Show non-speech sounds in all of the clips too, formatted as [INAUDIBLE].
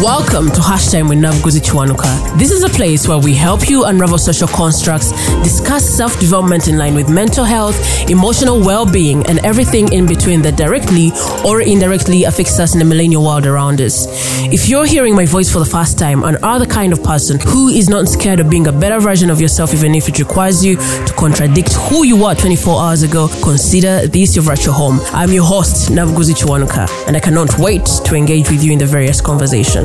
Welcome to Hashtag with Nabuguzi Kiwanuka. This is a place where we help you unravel social constructs, discuss self development in line with mental health, emotional well being, and everything in between that directly or indirectly affects us in the millennial world around us. If you're hearing my voice for the first time and are the kind of person who is not scared of being a better version of yourself, even if it requires you to contradict who you were 24 hours ago, consider this your virtual home. I'm your host, Nabuguzi Kiwanuka, and I cannot wait to engage with you in the various conversations.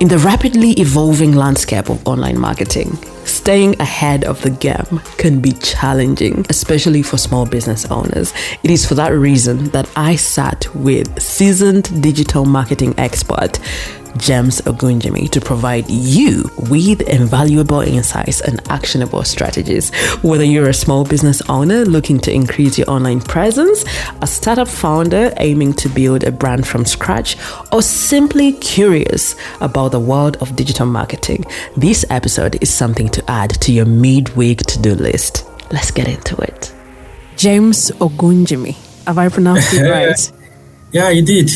In the rapidly evolving landscape of online marketing, staying ahead of the game can be challenging, especially for small business owners. It is for that reason that I sat with seasoned digital marketing expert James Ogunjimi to provide you with invaluable insights and actionable strategies. Whether you're a small business owner looking to increase your online presence, a startup founder aiming to build a brand from scratch, or simply curious about the world of digital marketing, this episode is something to add to your midweek to do list. Let's get into it. James Ogunjimi. Have I pronounced it [LAUGHS] right? yeah, you did.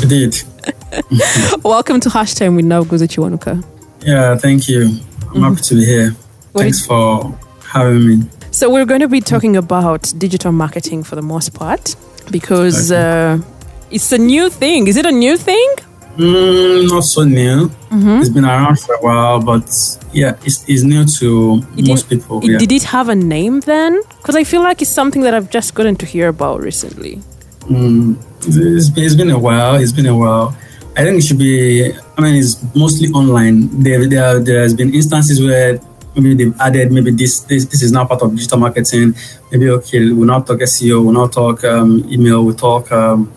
You did. [LAUGHS] Welcome to Hashtag with Nabuguzi Kiwanuka. Yeah, thank you. I'm mm-hmm. happy to be here. What Thanks for having me. So, we're going to be talking about digital marketing for the most part because okay. uh, it's a new thing. Is it a new thing? Mm, not so new. Mm-hmm. It's been around for a while, but yeah, it's, it's new to it most people. It, yeah. Did it have a name then? Because I feel like it's something that I've just gotten to hear about recently. Mm, it's, it's been a while. It's been a while. I think it should be. I mean, it's mostly online. There, there, there has been instances where maybe they've added maybe this, this this is now part of digital marketing. Maybe okay, we'll not talk SEO, we'll not talk um, email, we'll talk um,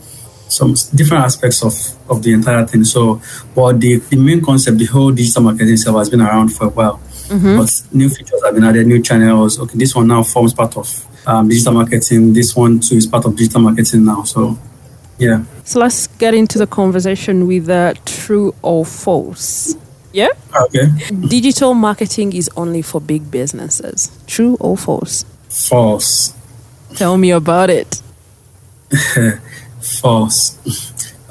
some different aspects of of the entire thing. So, but the, the main concept, the whole digital marketing itself has been around for a while. Mm-hmm. But new features have been added, new channels. Okay, this one now forms part of um, digital marketing. This one too is part of digital marketing now. So yeah. So let's get into the conversation with uh, true or false. Yeah? Okay. Digital marketing is only for big businesses. True or false? False. Tell me about it. [LAUGHS] false.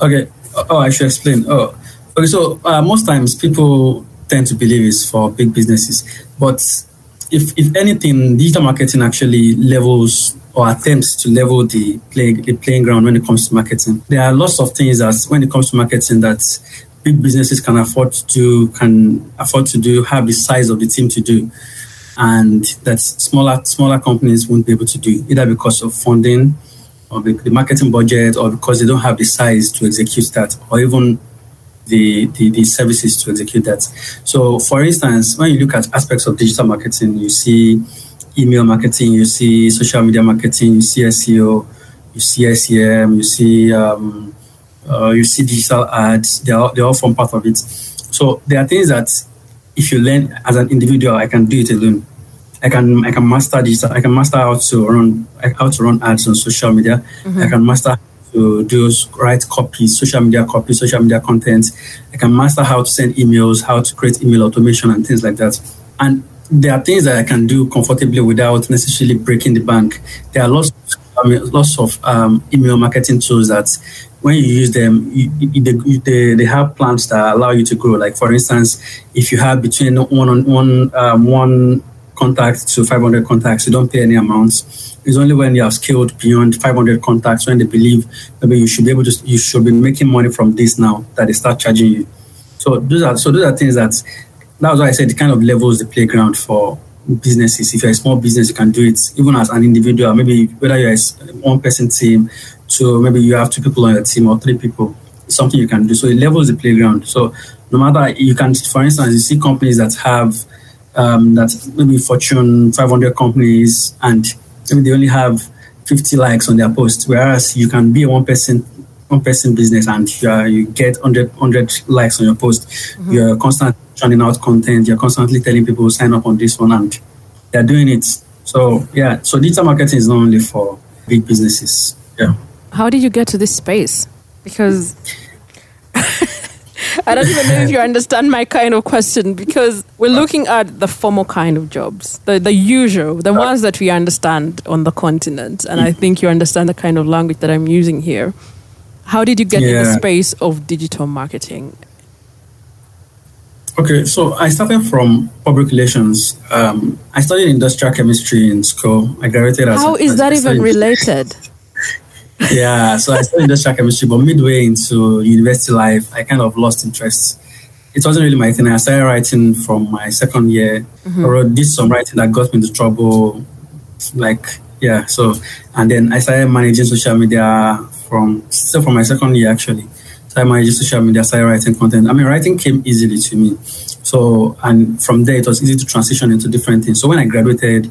Okay. Oh, I should explain. Oh, okay. So uh, most times people tend to believe it's for big businesses, but if if anything, digital marketing actually levels or attempts to level the play, the playing ground when it comes to marketing. There are lots of things that when it comes to marketing that big businesses can afford to do, can afford to do, have the size of the team to do, and that smaller smaller companies won't be able to do either because of funding or the, the marketing budget or because they don't have the size to execute that or even the, the, the, services to execute that. So, for instance, when you look at aspects of digital marketing, you see email marketing, you see social media marketing, you see SEO, you see SEM, you see um, uh, you see digital ads. They all they all form part of it. So there are things that if you learn as an individual, I can do it alone. I can I can master digital. I can master how to run how to run ads on social media. Mm-hmm. I can master to do write copies, social media copy, social media content. I can master how to send emails, how to create email automation and things like that. And there are things that I can do comfortably without necessarily breaking the bank. There are lots, I mean, lots of um, email marketing tools that when you use them, you, you, they, they have plans that allow you to grow. Like for instance, if you have between one on one um, one contact to 500 contacts, you don't pay any amounts. It's only when you have scaled beyond 500 contacts when they believe maybe you should be able to you should be making money from this now that they start charging you. So those are so those are things that that's why I said it kind of levels the playground for businesses. If you're a small business, you can do it even as an individual. Maybe whether you're a one person team, to maybe you have two people on your team or three people, something you can do. So it levels the playground. So no matter you can, for instance, you see companies that have um, that maybe Fortune 500 companies and maybe they only have 50 likes on their post, whereas you can be a one person one person business and you, are, you get 100, 100 likes on your post. Mm-hmm. You're constantly churning out content. You're constantly telling people sign up on this one and they're doing it. So yeah, so digital marketing is not only for big businesses. Yeah. How did you get to this space? Because I don't even know if you understand my kind of question because we're looking at the formal kind of jobs, the, the usual, the ones that we understand on the continent. And I think you understand the kind of language that I'm using here. How did you get yeah. in the space of digital marketing? Okay, so I started from public relations. Um, I studied industrial chemistry in school. I graduated as. How is as that even related? Yeah, so I studied industrial chemistry, but midway into university life, I kind of lost interest. It wasn't really my thing. I started writing from my second year. Mm-hmm. I wrote, did some writing that got me into trouble. Like, yeah, so, and then I started managing social media from, still from my second year actually. So I managed social media, started writing content. I mean, writing came easily to me. So, and from there, it was easy to transition into different things. So when I graduated,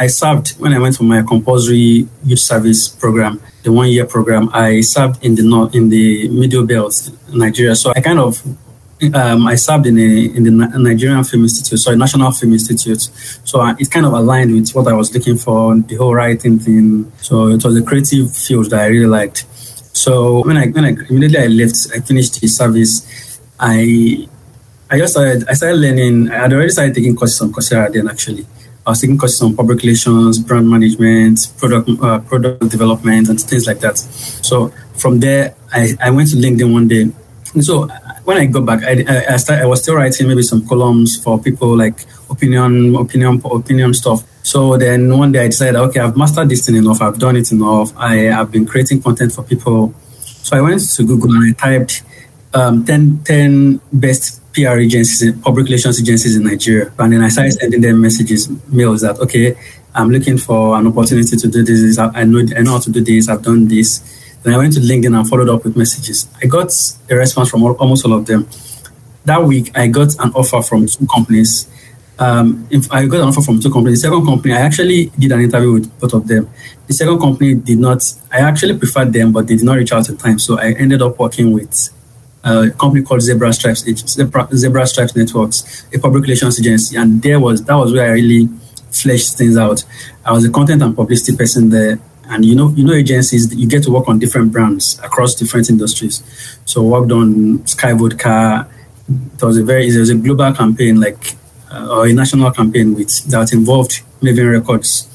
I served when I went for my compulsory youth service program, the one year program. I served in the north, in the middle belt, Nigeria. So I kind of um, I served in a in the Nigerian Film Institute, sorry, National Film Institute. So uh, it kind of aligned with what I was looking for, the whole writing thing. So it was a creative field that I really liked. So when I when I immediately I left, I finished the service. I I just started I started learning. I had already started taking courses on Coursera then actually. I was taking courses on public relations, brand management, product uh, product development, and things like that. So from there, I, I went to LinkedIn one day. And so when I got back, I, I, started, I was still writing maybe some columns for people like opinion, opinion, opinion stuff. So then one day I decided, okay, I've mastered this thing enough. I've done it enough. I have been creating content for people. So I went to Google and I typed um, 10, 10 best PR agencies, public relations agencies in Nigeria. And then I started sending them messages, mails that, okay, I'm looking for an opportunity to do this. I know, I know how to do this. I've done this. Then I went to LinkedIn and followed up with messages. I got a response from all, almost all of them. That week, I got an offer from two companies. Um, if I got an offer from two companies. The second company, I actually did an interview with both of them. The second company did not, I actually preferred them, but they did not reach out at time. So I ended up working with a company called Zebra Stripes, Zebra, Stripes Networks, a public relations agency, and there was that was where I really fleshed things out. I was a content and publicity person there, and you know, you know, agencies you get to work on different brands across different industries. So worked on Skyy Vodka. It was a very it was a global campaign, like uh, or a national campaign with that involved Mavin Records.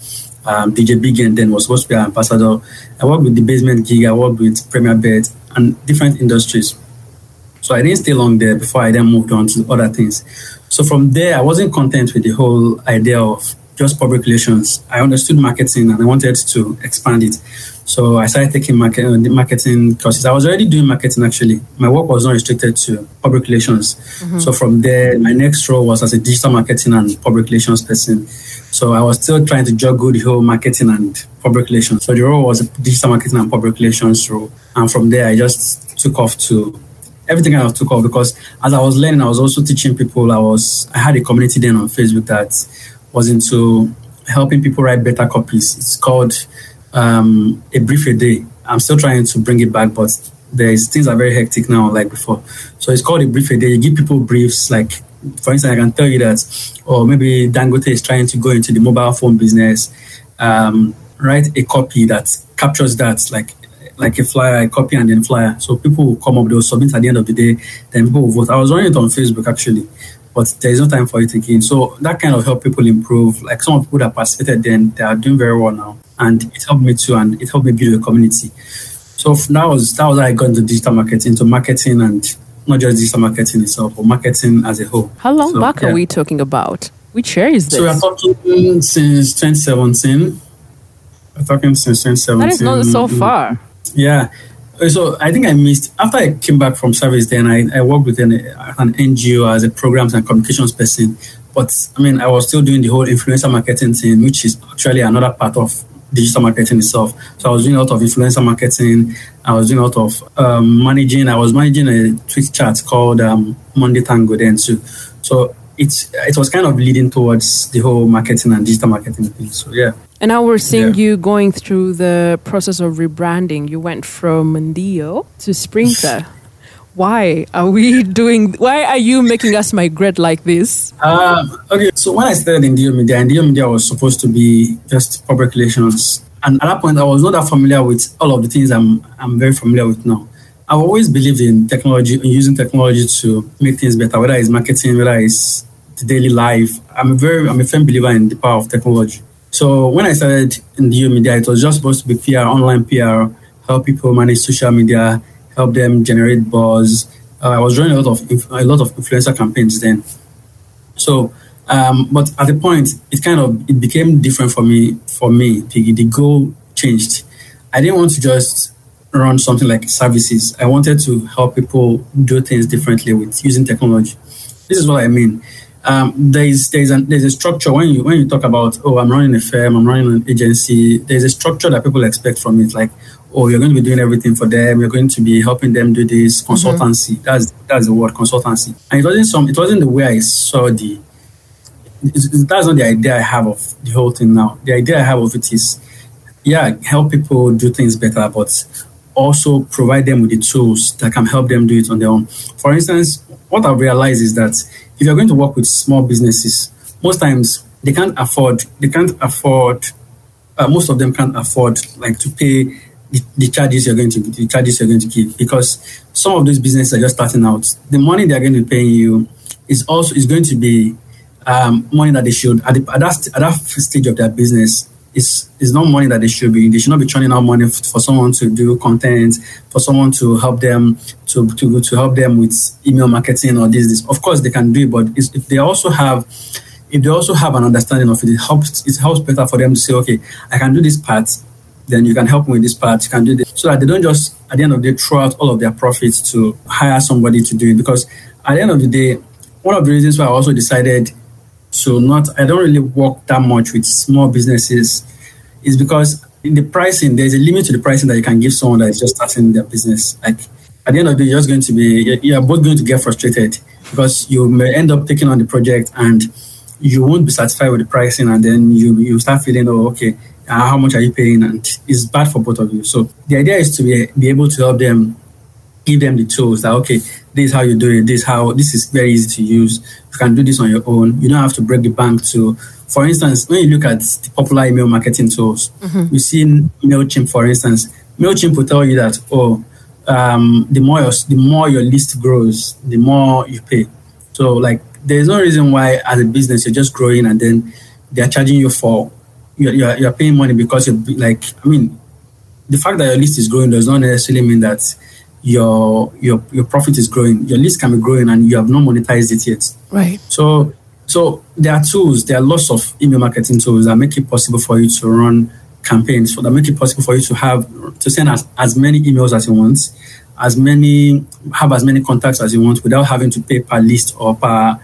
Um, DJ Big N then was supposed to be our ambassador. I worked with the Basement Gig. I worked with Premier Bet and different industries. So I didn't stay long there before I then moved on to other things. So from there, I wasn't content with the whole idea of just public relations. I understood marketing and I wanted to expand it. So I started taking market, uh, marketing courses. I was already doing marketing actually. My work was not restricted to public relations. Mm-hmm. So from there, my next role was as a digital marketing and public relations person. So I was still trying to juggle the whole marketing and public relations. So the role was a digital marketing and public relations role. And from there, I just took off to everything I took off because as I was learning, I was also teaching people. I was I had a community then on Facebook that was into helping people write better copies. It's called um, a brief a day. I'm still trying to bring it back, but there's things are very hectic now, like before. So it's called a brief a day. You give people briefs, like for instance, I can tell you that, or maybe Dangote is trying to go into the mobile phone business. Um, write a copy that captures that, like like a flyer, a copy and then flyer. So people will come up, they'll submit at the end of the day, then people will vote. I was running it on Facebook actually, but there is no time for it again. So that kind of helped people improve. Like some of people that participated then, they are doing very well now. And it helped me too, and it helped me build a community. So that was that was how I got into digital marketing, into marketing and not just digital marketing itself, but marketing as a whole. How long so, back yeah. are we talking about? Which year is this? So we're talking since 2017. We're talking since 2017. That is not so far. Yeah. So I think I missed after I came back from service. Then I, I worked with an, an NGO as a programs and communications person. But I mean, I was still doing the whole influencer marketing thing, which is actually another part of digital marketing itself. So I was doing a lot of influencer marketing. I was doing a lot of um, managing. I was managing a Twitch chat called um, Monday Tango then too. So it's it was kind of leading towards the whole marketing and digital marketing thing. So yeah. And now we're seeing yeah. you going through the process of rebranding. You went from Ndio to Sprinter. [LAUGHS] why are we doing? Why are you making us migrate like this? Um, okay, so when I started in Ndio Media, Ndio Media was supposed to be just public relations, and at that point, I was not that familiar with all of the things I'm I'm very familiar with now. I've always believed in technology, and using technology to make things better, whether it's marketing, whether it's the daily life. I'm a very, I'm a firm believer in the power of technology. So when I started in the media, it was just supposed to be PR, online PR, help people manage social media, help them generate buzz. Uh, I was running a lot of a lot of influencer campaigns then. So, um, but at the point, it kind of it became different for me. For me, the, the goal changed. I didn't want to just run something like services. I wanted to help people do things differently with using technology. This is what I mean. Um, there's there's a, there's a structure when you when you talk about oh I'm running a firm I'm running an agency there's a structure that people expect from it like oh you're going to be doing everything for them you're going to be helping them do this mm-hmm. consultancy mm-hmm. that's that's the word consultancy and it wasn't some it wasn't the way I saw the that's not the idea I have of the whole thing now the idea I have of it is yeah help people do things better but also provide them with the tools that can help them do it on their own. For instance, what I've realized is that if you're going to work with small businesses, most times they can't afford, they can't afford, uh, most of them can't afford like to pay the, the, charges you're going to the charges you're going to give because some of those businesses are just starting out. The money they're going to be paying you is also is going to be um, money that they should at, the, at, that, at that stage of their business it's, it's not money that they should be. They should not be churning out money for someone to do content, for someone to help them to, to, to help them with email marketing or this, this. Of course, they can do it, but if they also have if they also have an understanding of it, it helps it helps better for them to say, okay, I can do this part, then you can help me with this part, you can do this. So that they don't just at the end of the day throw out all of their profits to hire somebody to do it. Because at the end of the day, one of the reasons why I also decided so not I don't really work that much with small businesses is because in the pricing there's a limit to the pricing that you can give someone that is just starting their business. Like at the end of the day, you're just going to be you're both going to get frustrated because you may end up taking on the project and you won't be satisfied with the pricing and then you you start feeling oh okay uh, how much are you paying and it's bad for both of you. So the idea is to be, be able to help them give them the tools that okay this is how you do it this how this is very easy to use. You can do this on your own. You don't have to break the bank to for instance when you look at the popular email marketing tools mm-hmm. you see mailchimp for instance. Mailchimp will tell you that oh um, the more your, the more your list grows the more you pay. So like there's no reason why as a business you're just growing and then they're charging you for you're, you're, you're paying money because you're like i mean the fact that your list is growing does not necessarily mean that your your your profit is growing, your list can be growing, and you have not monetized it yet. Right. So so there are tools, there are lots of email marketing tools that make it possible for you to run campaigns, for that make it possible for you to have to send as, as many emails as you want, as many have as many contacts as you want without having to pay per list or per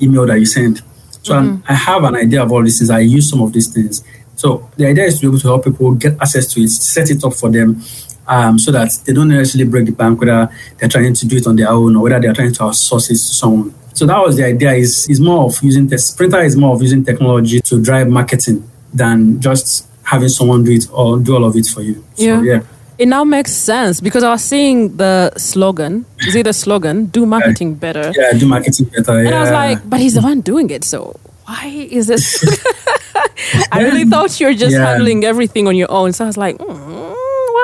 email that you send. So mm-hmm. I have an idea of all these things. I use some of these things. So the idea is to be able to help people get access to it, set it up for them, um, so that they don't necessarily break the bank, whether they're trying to do it on their own or whether they're trying to outsource it to someone. So that was the idea. Is is more of using the Sprinter is more of using technology to drive marketing than just having someone do it or do all of it for you. So, yeah. yeah. It now makes sense because I was seeing the slogan. Is it the slogan? Do marketing better. Yeah, do marketing better. And yeah. I was like, but he's the one doing it, so why is this? [LAUGHS] I really [LAUGHS] thought you're just yeah. handling everything on your own. So I was like, mm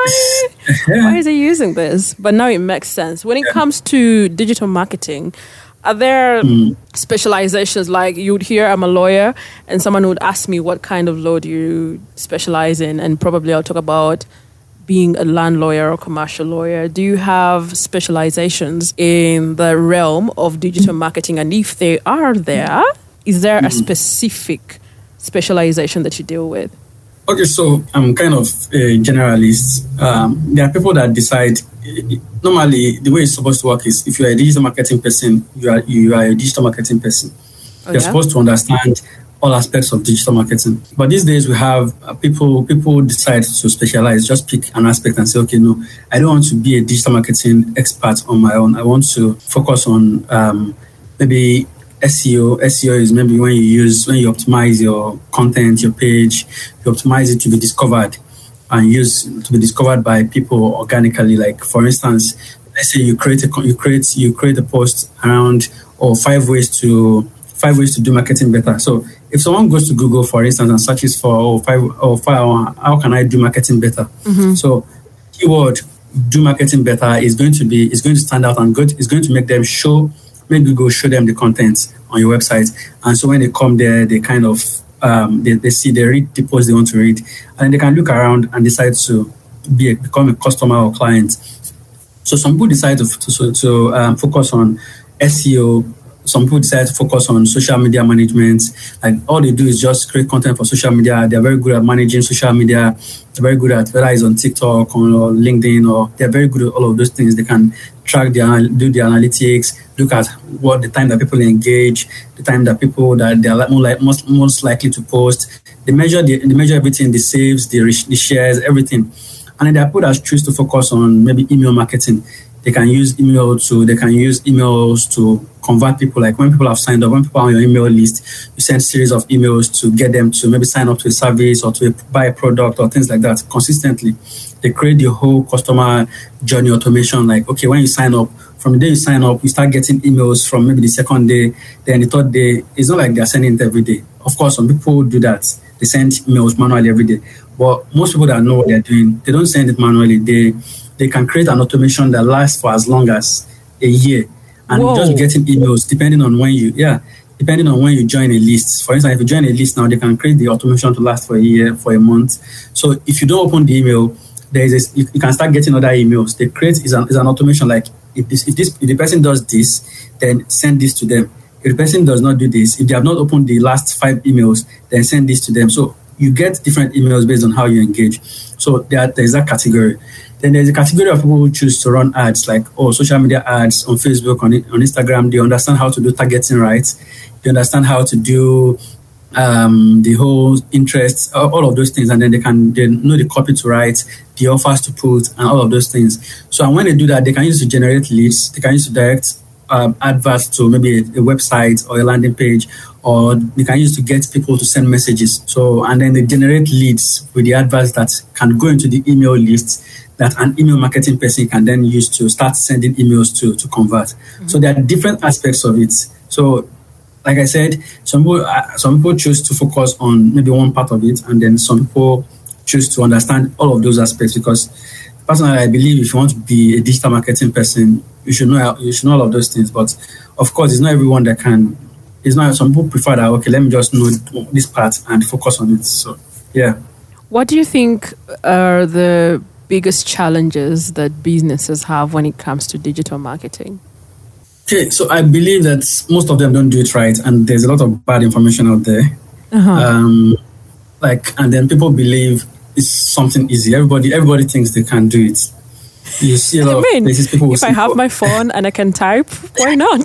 why, why is he using this? But now it makes sense. When it comes to digital marketing, are there mm. specializations like you would hear I'm a lawyer and someone would ask me what kind of law do you specialize in and probably I'll talk about being a land lawyer or commercial lawyer do you have specializations in the realm of digital marketing and if they are there is there a mm. specific specialization that you deal with Okay, so I'm kind of a generalist. Um, there are people that decide. Normally, the way it's supposed to work is if you are a digital marketing person, you are you are a digital marketing person. Oh, You're yeah? supposed to understand all aspects of digital marketing. But these days, we have uh, people people decide to specialize, just pick an aspect and say, okay, no, I don't want to be a digital marketing expert on my own. I want to focus on um, maybe SEO. SEO is maybe when you use when you optimize your content, your page, you optimize it to be discovered and use to be discovered by people organically. Like for instance, let's say you create a you create you create a post around or five ways to five ways to do marketing better. So if someone goes to Google, for instance, and searches for oh, five or oh, five, how can I do marketing better? Mm-hmm. So keyword do marketing better is going to be is going to stand out and good. It's going to make them show make Google show them the content on your website. And so when they come there, they kind of um, they, they see they read the post they want to read, and they can look around and decide to be a, become a customer or client. So some people decide to to, to um, focus on SEO some people decide to focus on social media management. Like all they do is just create content for social media. They're very good at managing social media. They're very good at whether it's on TikTok or LinkedIn or they're very good at all of those things. They can track the do the analytics, look at what the time that people engage, the time that people that more like most most likely to post. They measure the, they measure everything, the saves, the, the shares, everything. And then there are that choose to focus on maybe email marketing they can use email to they can use emails to convert people like when people have signed up when people are on your email list you send series of emails to get them to maybe sign up to a service or to a, buy a product or things like that consistently they create the whole customer journey automation. Like okay when you sign up from the day you sign up you start getting emails from maybe the second day then the third day. It's not like they're sending it every day. Of course some people do that. They send emails manually every day. But most people that know what they're doing they don't send it manually. They they can create an automation that lasts for as long as a year and Whoa. just getting emails depending on when you yeah depending on when you join a list. For instance if you join a list now they can create the automation to last for a year for a month. So if you don't open the email there is a, you, you, can start getting other emails. They create is an, is an automation like if this, if this if the person does this then send this to them. If the person does not do this if they have not opened the last five emails then send this to them. So you get different emails based on how you engage so there, there's that category then there's a category of people who choose to run ads, like oh, social media ads on Facebook, on, on Instagram. They understand how to do targeting right. They understand how to do um, the whole interest, all of those things, and then they can they know the copy to write, the offers to put, and all of those things. So, and when they do that, they can use to generate leads. They can use to direct um, adverts to maybe a, a, website or a landing page, or they can use to get people to send messages. So, and then they generate leads with the adverts that can go into the email list that an email marketing person can then use to start sending emails to to convert. Mm-hmm. So there are different aspects of it. So, like I said, some people uh, some people choose to focus on maybe one part of it, and then some people choose to understand all of those aspects because personally, I believe if you want to be a digital marketing person, you should know you should know all of those things. But of course, it's not everyone that can. It's not. Some people prefer that. Okay, let me just know this part and focus on it. So, yeah. What do you think are the biggest challenges that businesses have when it comes to digital marketing? Okay, so I believe that most of them don't do it right, and there's a lot of bad information out there. Uh-huh. Um, like, and then people believe it's something easy. Everybody, everybody thinks they can do it. You see a lot I mean, places people. If I have my phone and I can type, why [LAUGHS] not?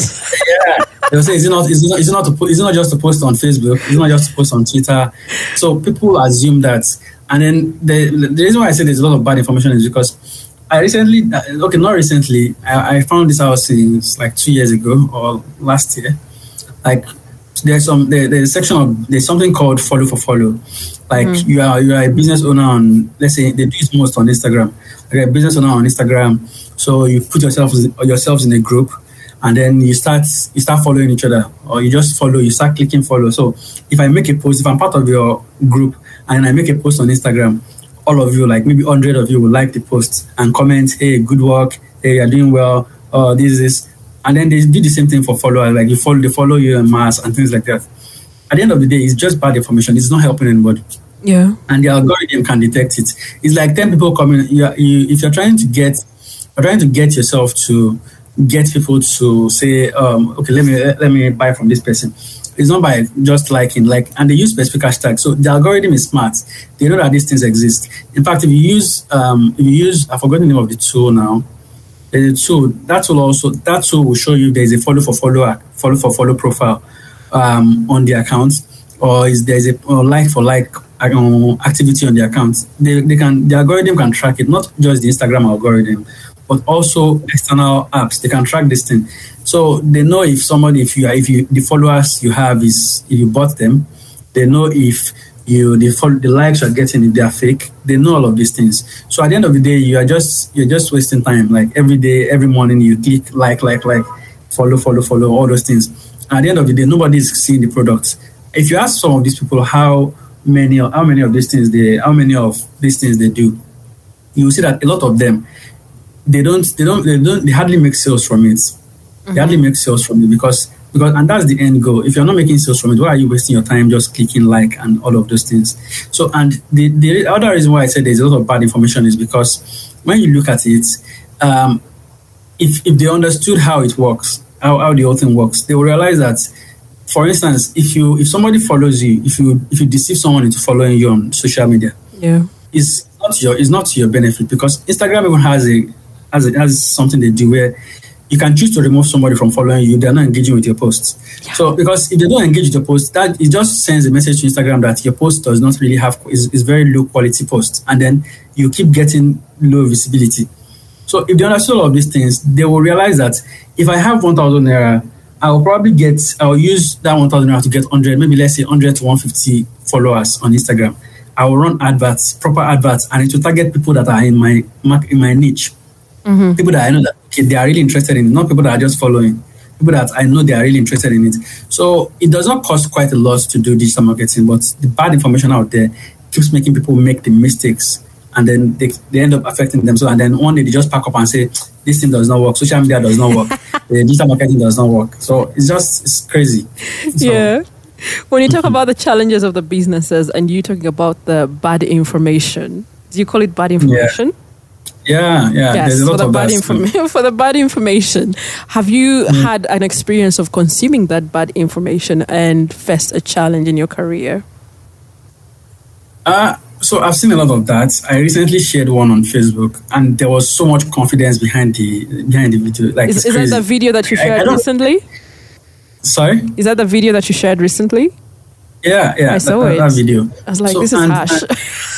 yeah, they'll say, "Is it not? Is it not? Is it not, to, is it not just to post on Facebook? Is it not just to post on Twitter?" So people assume that and then the, the reason why I say there's a lot of bad information is because I recently, uh, okay, not recently, I, I found this out since like two years ago or last year. Like there's some there, there's a section of there's something called follow for follow. Like mm. you are you are a business owner on let's say they do it most on Instagram. Like a business owner on Instagram, so you put yourself yourselves in a group, and then you start you start following each other, or you just follow. You start clicking follow. So if I make a post, if I'm part of your group, and I make a post on Instagram, all of you, like maybe 100 of you, will like the post and comment, hey, good work, hey, you're doing well, oh, this, this. And then they do the same thing for followers, like you follow, they follow you en mass and things like that. At the end of the day, it's just bad information. It's not helping anybody. Yeah. And the algorithm can detect it. It's like 10 people coming, you, you, if you're trying to get, you're trying to get yourself to get people to say, um, okay, let me, let me buy from this person it's not by just liking, like, and they use specific hashtags. So the algorithm is smart. They know that these things exist. In fact, if you use, um, if you use, I forgot the name of the tool now. Tool that will also that tool will show you there's a follow for follow follow for follow profile um, on the account, or is there's a or like for like um, activity on the account. They, they can the algorithm can track it, not just the Instagram algorithm, but also external apps. They can track this thing. So they know if somebody, if you, if you, the followers you have is, if you bought them, they know if you, the, follow, the likes you're getting, if they're fake, they know all of these things. So at the end of the day, you are just, you're just wasting time. Like every day, every morning, you click like, like, like, follow, follow, follow, all those things. At the end of the day, nobody's seeing the products If you ask some of these people how many, how many of these things they, how many of these things they do, you will see that a lot of them they don't they don't they don't they hardly make sales from it. Mm-hmm. They hardly make sales from it because because and that's the end goal. If you're not making sales from it, why are you wasting your time just clicking like and all of those things? So and the the other reason why I said there's a lot of bad information is because when you look at it, um, if if they understood how it works, how, how the whole thing works, they will realize that for instance, if you if somebody follows you, if you if you deceive someone into following you on social media, yeah, it's not your it's not to your benefit because Instagram even has a has a, has something they do where you can choose to remove somebody from following you. They're not engaging with your posts. Yeah. So because if they don't engage with your post, that it just sends a message to Instagram that your post does not really have is, is very low quality post, and then you keep getting low visibility. So if they understand all of these things, they will realize that if I have one thousand naira, I will probably get I will use that one thousand naira to get hundred, maybe let's say hundred to one fifty followers on Instagram. I will run adverts, proper adverts, and it will target people that are in my in my niche. Mm-hmm. People that I know that okay, they are really interested in, it, not people that are just following. People that I know they are really interested in it. So it does not cost quite a lot to do digital marketing, but the bad information out there keeps making people make the mistakes and then they, they end up affecting themselves. And then one day they just pack up and say, this thing does not work, social media does not work, [LAUGHS] the digital marketing does not work. So it's just it's crazy. So, yeah. When you talk about the challenges of the businesses and you talking about the bad information, do you call it bad information? Yeah. Yeah, yeah. Yes, for the bad information. [LAUGHS] for the bad information, have you mm. had an experience of consuming that bad information and faced a challenge in your career? Uh, so I've seen a lot of that. I recently shared one on Facebook, and there was so much confidence behind the behind the video. Like, is, is that the video that you shared I, I recently? Sorry, is that the video that you shared recently? Yeah, yeah, I saw that, it. That video. I was like, so, this is and, harsh. [LAUGHS]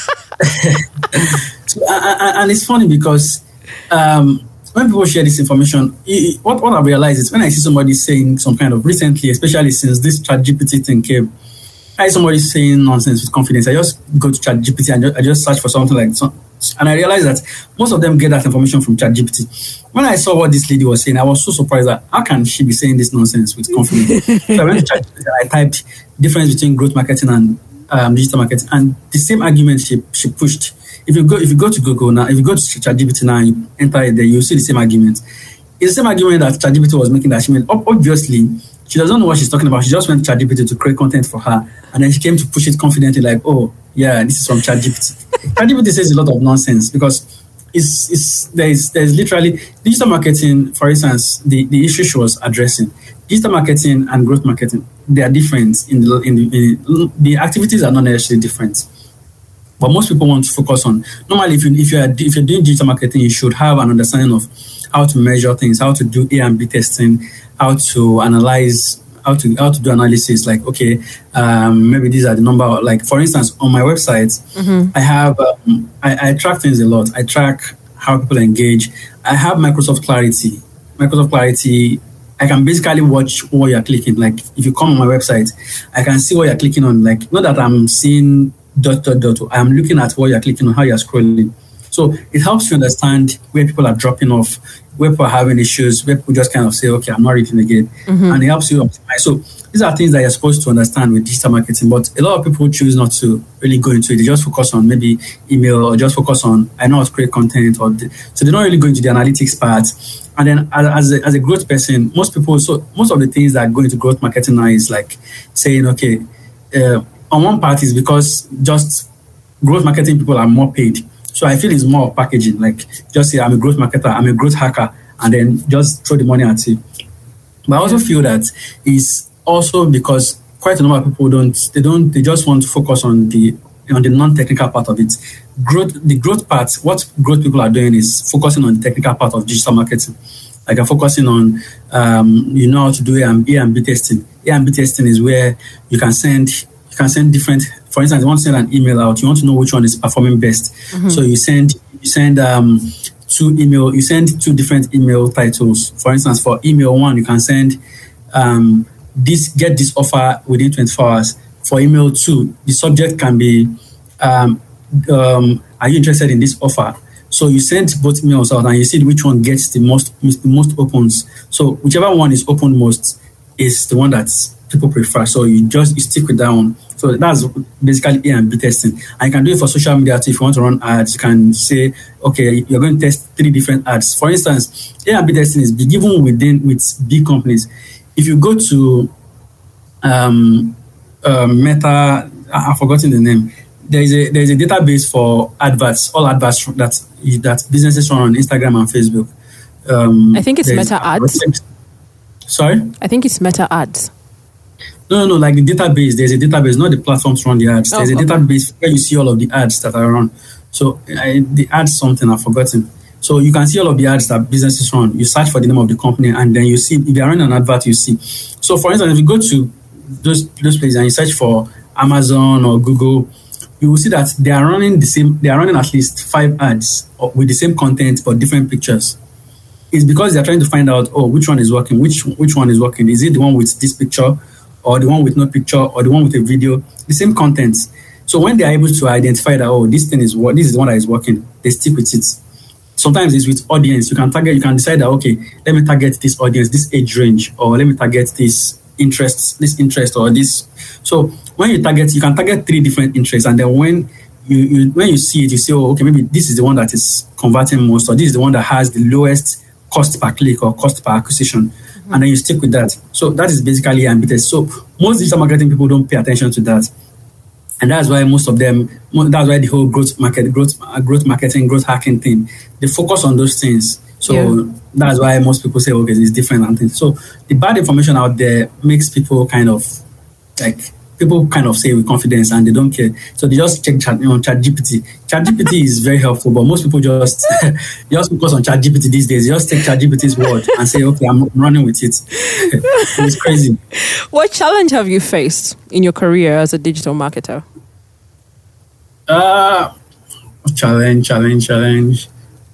so, and it's funny because um, when people share this information, it, what what I realize is when I see somebody saying some kind of recently, especially since this ChatGPT thing came I see somebody saying nonsense with confidence, I just go to ChatGPT and I just search for something like so, and I realized that most of them get that information from ChatGPT. When I saw what this lady was saying, I was so surprised that how can she be saying this nonsense with confidence? so I went to ChatGPT I typed difference between growth marketing and um, digital marketing, and the same argument she she pushed. If you go if you go to Google now, if you go to ChatGPT now and you enter it there, you'll see the same argument. It's the same argument that ChatGPT was making that she made. Obviously, she doesn't know what she's talking about. She just went to ChatGPT to create content for her. And then she came to push it confidently, like, oh, yeah, this is from ChatGPT. [LAUGHS] ChatGPT says a lot of nonsense because it's, it's there's there's literally digital marketing, for instance, the, the issue she was addressing. Digital marketing and growth marketing, they are different in the in the, in the activities are not necessarily different. But most people want to focus on normally if you if you are if you're doing digital marketing, you should have an understanding of how to measure things, how to do A and B testing, how to analyze how to how to do analysis like okay um, maybe these are the number like for instance on my website mm-hmm. i have um, I, I, track things a lot i track how people engage i have microsoft clarity microsoft clarity i can basically watch what you're clicking like if you come on my website i can see what you're clicking on like not that i'm seeing dot dot dot i'm looking at what you're clicking on how you're scrolling so it helps you understand where people are dropping off, where people are having issues, where people just kind of say, okay, I'm not reading again. Mm-hmm. And it helps you optimize. So these are things that you're supposed to understand with digital marketing, but a lot of people choose not to really go into it. They just focus on maybe email or just focus on, I know how to create content. or the, So they're not really going to the analytics part. And then as a, as a growth person, most people, so most of the things that go into growth marketing now is like saying, okay, uh, on one part is because just growth marketing people are more paid. So I feel it's more packaging, like just say I'm a growth marketer, I'm a growth hacker, and then just throw the money at you. But I also feel that is also because quite a number of people don't they don't they just want to focus on the on the non-technical part of it. Growth the growth part, what growth people are doing is focusing on the technical part of digital marketing. Like I'm focusing on um, you know how to do A and, A and B testing. A and B testing is where you can send you can send different for instance, you want to send an email out, you want to know which one is performing best. Mm-hmm. So you send you send um, two email, you send two different email titles. For instance, for email one, you can send um, this get this offer within 24 hours. For email too. the subject can be um, um, Are you interested in this offer? So you send both emails out and you see which one gets the most the most opens. So whichever one is open most is the one that people prefer. So you just you stick with that one. So that's basically A and B testing. And you can do it for social media too. If you want to run ads, you can say, okay, you're going to test three different ads. For instance, A and B testing is given within with big companies. If you go to um, uh, Meta, I've forgotten the name. There is a there is a database for adverts, all adverts that that businesses run on Instagram and Facebook. Um, I think it's Meta Ads. Sorry, I think it's Meta Ads. No, no, no, like the database. There's a database, not the platforms run the ads. There's oh, a okay. database where you see all of the ads that are run. So I, the ads something I've forgotten. So you can see all of the ads that businesses run. You search for the name of the company, and then you see if they are running an advert. You see. So for instance, if you go to those those places and you search for Amazon or Google, you will see that they are running the same. They are running at least five ads with the same content but different pictures. It's because they are trying to find out, oh, which one is working, which which one is working. Is it the one with this picture? or the one with no picture or the one with a video, the same content. So when they are able to identify that, oh, this thing is what this is the one that is working, they stick with it. Sometimes it's with audience. You can target, you can decide that, okay, let me target this audience, this age range, or let me target this interest, this interest, or this. So when you target, you can target three different interests, and then when you, you when you see it, you say, oh, okay, maybe this is the one that is converting most, or this is the one that has the lowest cost per click or cost per acquisition and then you stick with that. So that is basically ambitious. So most digital marketing people don't pay attention to that. And that's why most of them, that's why the whole growth market, growth, uh, growth marketing, growth hacking thing, they focus on those things. So yeah. that's why most people say, okay, it's different and things. So the bad information out there makes people kind of like people kind of say with confidence and they don't care. So they just check chat, you know, chat GPT. Chat GPT is very helpful, but most people just [LAUGHS] just focus on chat GPT these days. They just take chat GPT's word and say, okay, I'm running with it. [LAUGHS] it's crazy. What challenge have you faced in your career as a digital marketer? Uh, challenge, challenge, challenge.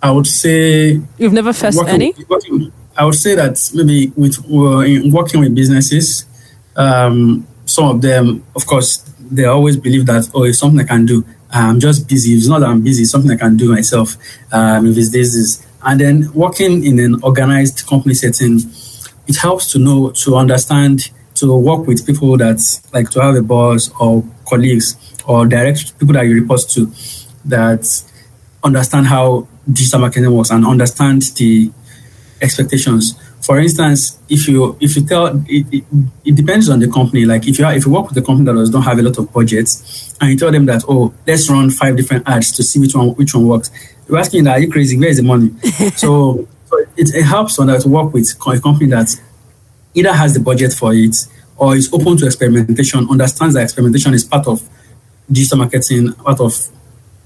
I would say you've never faced working, any. Working, I would say that maybe with uh, working with businesses, um, some of them, of course, they always believe that, oh, it's something I can do. I'm just busy. If it's not that I'm busy, it's something I can do myself. Um, if it's this, this. And then working in an organized company setting, it helps to know, to understand, to work with people that like to have a boss or colleagues or direct people that you report to that understand how digital marketing works and understand the expectations for instance, if you if you tell it, it, it, depends on the company. Like if you are, if you work with a company that does not have a lot of budgets, and you tell them that oh let's run five different ads to see which one which one works, you're asking that are you crazy? Where is the money? [LAUGHS] so, so it, it helps on that to work with a company that either has the budget for it or is open to experimentation, understands that experimentation is part of digital marketing, part of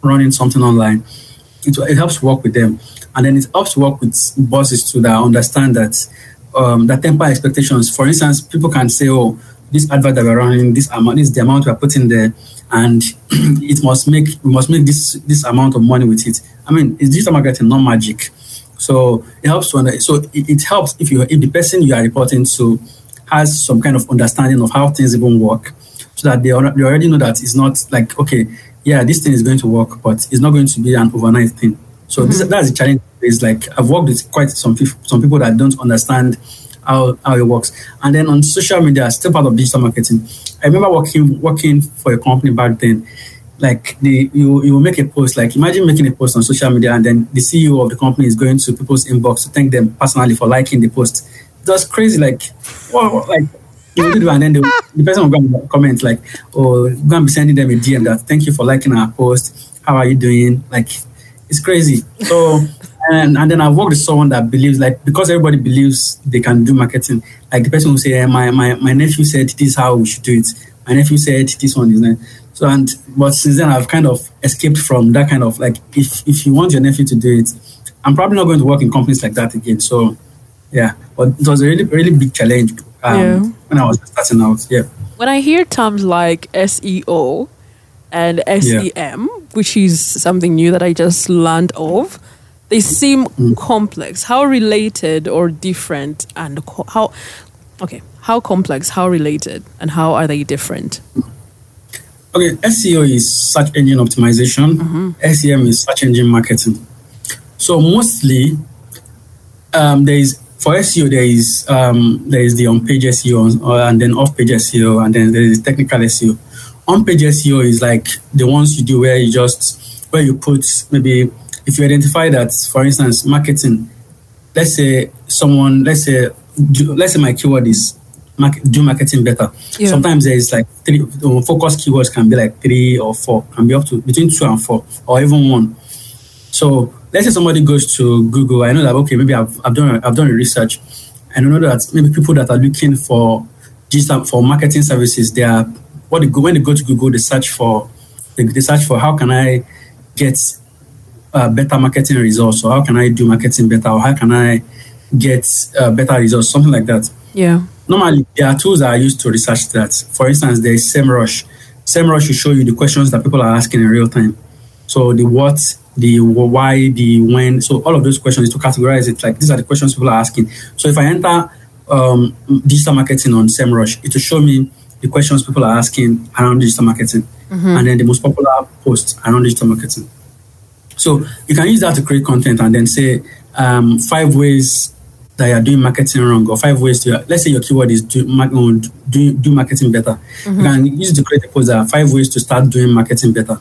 running something online. It, it helps work with them. And then it helps work with bosses to that understand that um, that temper expectations. For instance, people can say, "Oh, this advert that we're running, this amount is the amount we're putting there, and [CLEARS THROAT] it must make we must make this this amount of money with it." I mean, it's digital marketing, not magic. So it helps to so it, it helps if you if the person you are reporting to has some kind of understanding of how things even work, so that they, they already know that it's not like okay, yeah, this thing is going to work, but it's not going to be an overnight thing. So mm-hmm. this, that's the challenge. Is like I've worked with quite some people, some people that don't understand how, how it works. And then on social media, still part of digital marketing. I remember working working for a company back then. Like the you you will make a post. Like imagine making a post on social media, and then the CEO of the company is going to people's inbox to thank them personally for liking the post. That's crazy. Like, what, like do and then the, the person will go and comment like, "Oh, go and be sending them a DM that thank you for liking our post. How are you doing?" Like it's crazy. So and and then I've worked with someone that believes like because everybody believes they can do marketing. Like the person will say, eh, my my my nephew said this is how we should do it. My nephew said this one is not. So and but since then I've kind of escaped from that kind of like if if you want your nephew to do it, I'm probably not going to work in companies like that again. So yeah, but it was a really really big challenge um, yeah. when I was starting out. Yeah. When I hear terms like SEO and SEM, yeah. which is something new that I just learned of. They seem mm. complex. How related or different and co- how okay, how complex, how related and how are they different? Okay, SEO is search engine optimization. Mm-hmm. SEM is search engine marketing. So mostly um, there is for SEO, there is um, there is the on-page SEO uh, and then off-page SEO, and then there is technical SEO. On-page SEO is like the ones you do where you just where you put maybe if you identify that, for instance, marketing. Let's say someone, let's say, do, let's say my keyword is market, do marketing better. Yeah. Sometimes there is like three um, focus keywords can be like three or four, can be up to between two and four, or even one. So let's say somebody goes to Google. I know that okay, maybe I've, I've done I've done a research, and I know that maybe people that are looking for digital for marketing services, they are what they go when they go to Google, they search for they, they search for how can I get uh, better marketing results, or how can I do marketing better, or how can I get uh, better results, something like that. Yeah. Normally, there are tools that are used to research that. For instance, there is SEMrush. SEMrush will show you the questions that people are asking in real time. So the what, the why, the when. So all of those questions to categorize it like these are the questions people are asking. So if I enter um, digital marketing on SEMrush, it will show me the questions people are asking around digital marketing, and then the most popular posts around digital marketing. So you can use that to create content and then say um, five ways that you're doing marketing wrong or five ways to let's say your keyword is do, do, do marketing better. You can use it to create a post that are five ways to start doing marketing better.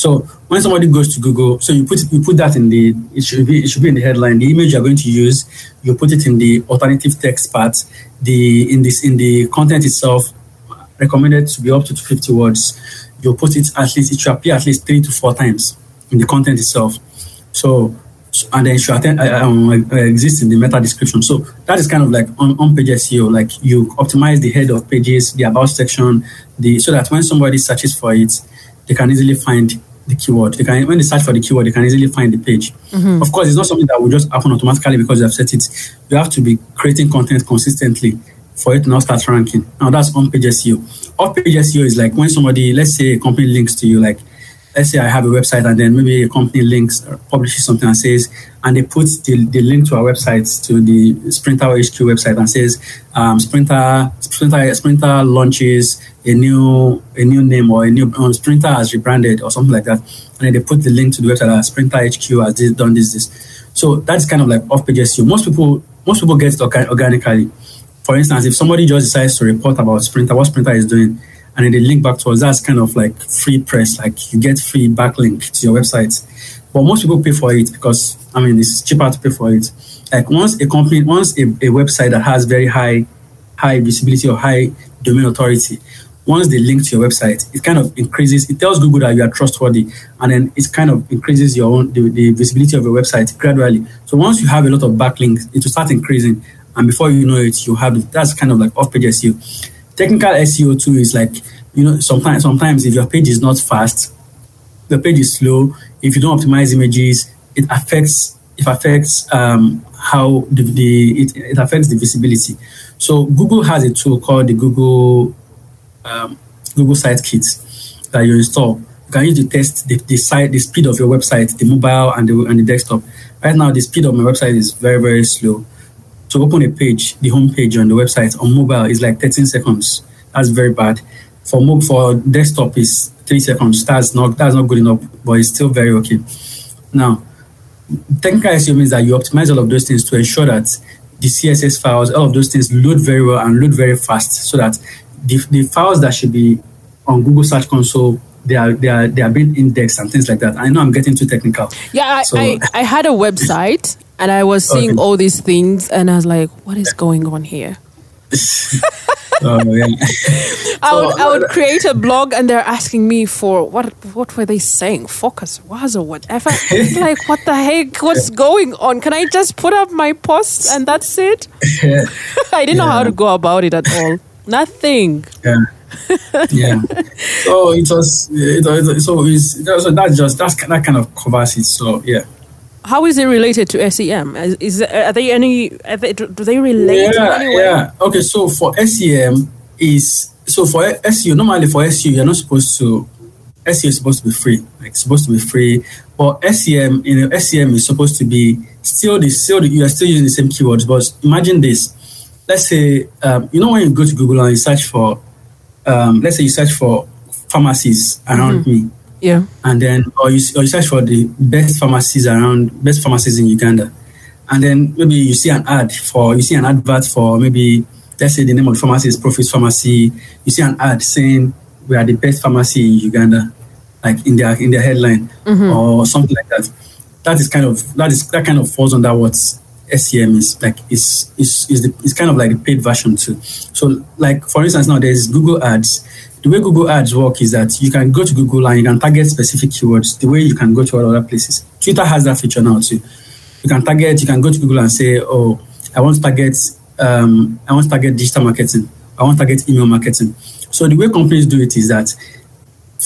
So when somebody goes to Google, so you put you put that in the it should be it should be in the headline. The image you're going to use, you put it in the alternative text part. The in this in the content itself, recommended to be up to 50 words. You put it at least it should appear at least three to four times in the content itself. So and then should attend, uh, um, exist in the meta description. So that is kind of like on, on page SEO. Like you optimize the head of pages, the about section, the so that when somebody searches for it, they can easily find the keyword. They can when they search for the keyword, they can easily find the page. Of course, it's not something that will just happen automatically because you have set it. You have to be creating content consistently for it to not start ranking. Now that's on page SEO. Off page SEO is like when somebody, let's say a company links to you, like let's say I have a website and then maybe a company links or publishes something and says, and they put the, the link to our website to the Sprinter HQ website and says, um, Sprinter, Sprinter, Sprinter launches a new a new name or a new um, Sprinter has rebranded or something like that, and then they put the link to the website that Sprinter HQ has this, done this this. So that's kind of like off page SEO. Most people most people get it orga- organically. For instance, if somebody just decides to report about Sprinter, what Sprinter is doing, and then they link back to us. That's kind of like free press, like you get free backlink to your website. But most people pay for it because I mean it's cheaper to pay for it. Like once a company, once a, a website that has very high, high visibility or high domain authority, once they link to your website, it kind of increases. It tells Google that you are trustworthy, and then it kind of increases your own the, the visibility of your website gradually. So once you have a lot of backlinks, it will start increasing, and before you know it, you have that's kind of like off-page SEO technical SEO too is like you know sometimes sometimes if your page is not fast, the page is slow. If you don't optimize images, it affects it affects um, how the, the it, it affects the visibility. So Google has a tool called the Google um, Google Site Kit that you install. You can use to test the, the site, the speed of your website, the mobile and the and the desktop. Right now, the speed of my website is very very slow to open a page, the home page on the website on mobile is like 13 seconds. That's very bad. For mo- for desktop is three seconds. That's not that's not good enough, but it's still very okay. Now, technical SEO means that you optimize all of those things to ensure that the CSS files, all of those things load very well and load very fast, so that the, the files that should be on Google Search Console they are they are they are being indexed and things like that. I know I'm getting too technical. Yeah, I, So- I, I had a website and I was seeing Okay. all these things and I was like, what is going on here? [LAUGHS] Oh yeah. [LAUGHS] I would, I would create a blog and they're asking me for what what were they saying? Focus was or whatever. [LAUGHS] It's like what the heck? What's going on? Can I just put up my posts and that's it? I didn't know how to go about it at all. Nothing. Yeah. yeah. [LAUGHS] So it was, it so it's so that's just that's that kind of covers it. So yeah. How is it related to SEM? Is, is are they any? Are they, do they relate Yeah, yeah. Okay, so for SEM is so for SEO normally for SEO you're not supposed to SEO is supposed to be free, like supposed to be free. But SEM, you know, SEM is supposed to be still the still the, you are still using the same keywords. But imagine this: let's say um, you know when you go to Google and you search for, um, let's say you search for pharmacies around me, Yeah. and then or you, or you search for the best pharmacies around best pharmacies in Uganda, and then maybe you see an ad for you see an advert for maybe let's say the name of the pharmacy is Profits Pharmacy. You see an ad saying we are the best pharmacy in Uganda, like in their in their headline Mm-hmm. or something like that. That is kind of that is that kind of falls under what SEM is like. Is is is the it's kind of like the paid version too. So like for instance now there's Google Ads. The way Google Ads work is that you can go to Google and you can target specific keywords. The way you can go to other places. Twitter has that feature now too. You can target. You can go to Google and say, "Oh, I want to target. Um, I want to target digital marketing. I want to target email marketing." So the way companies do it is that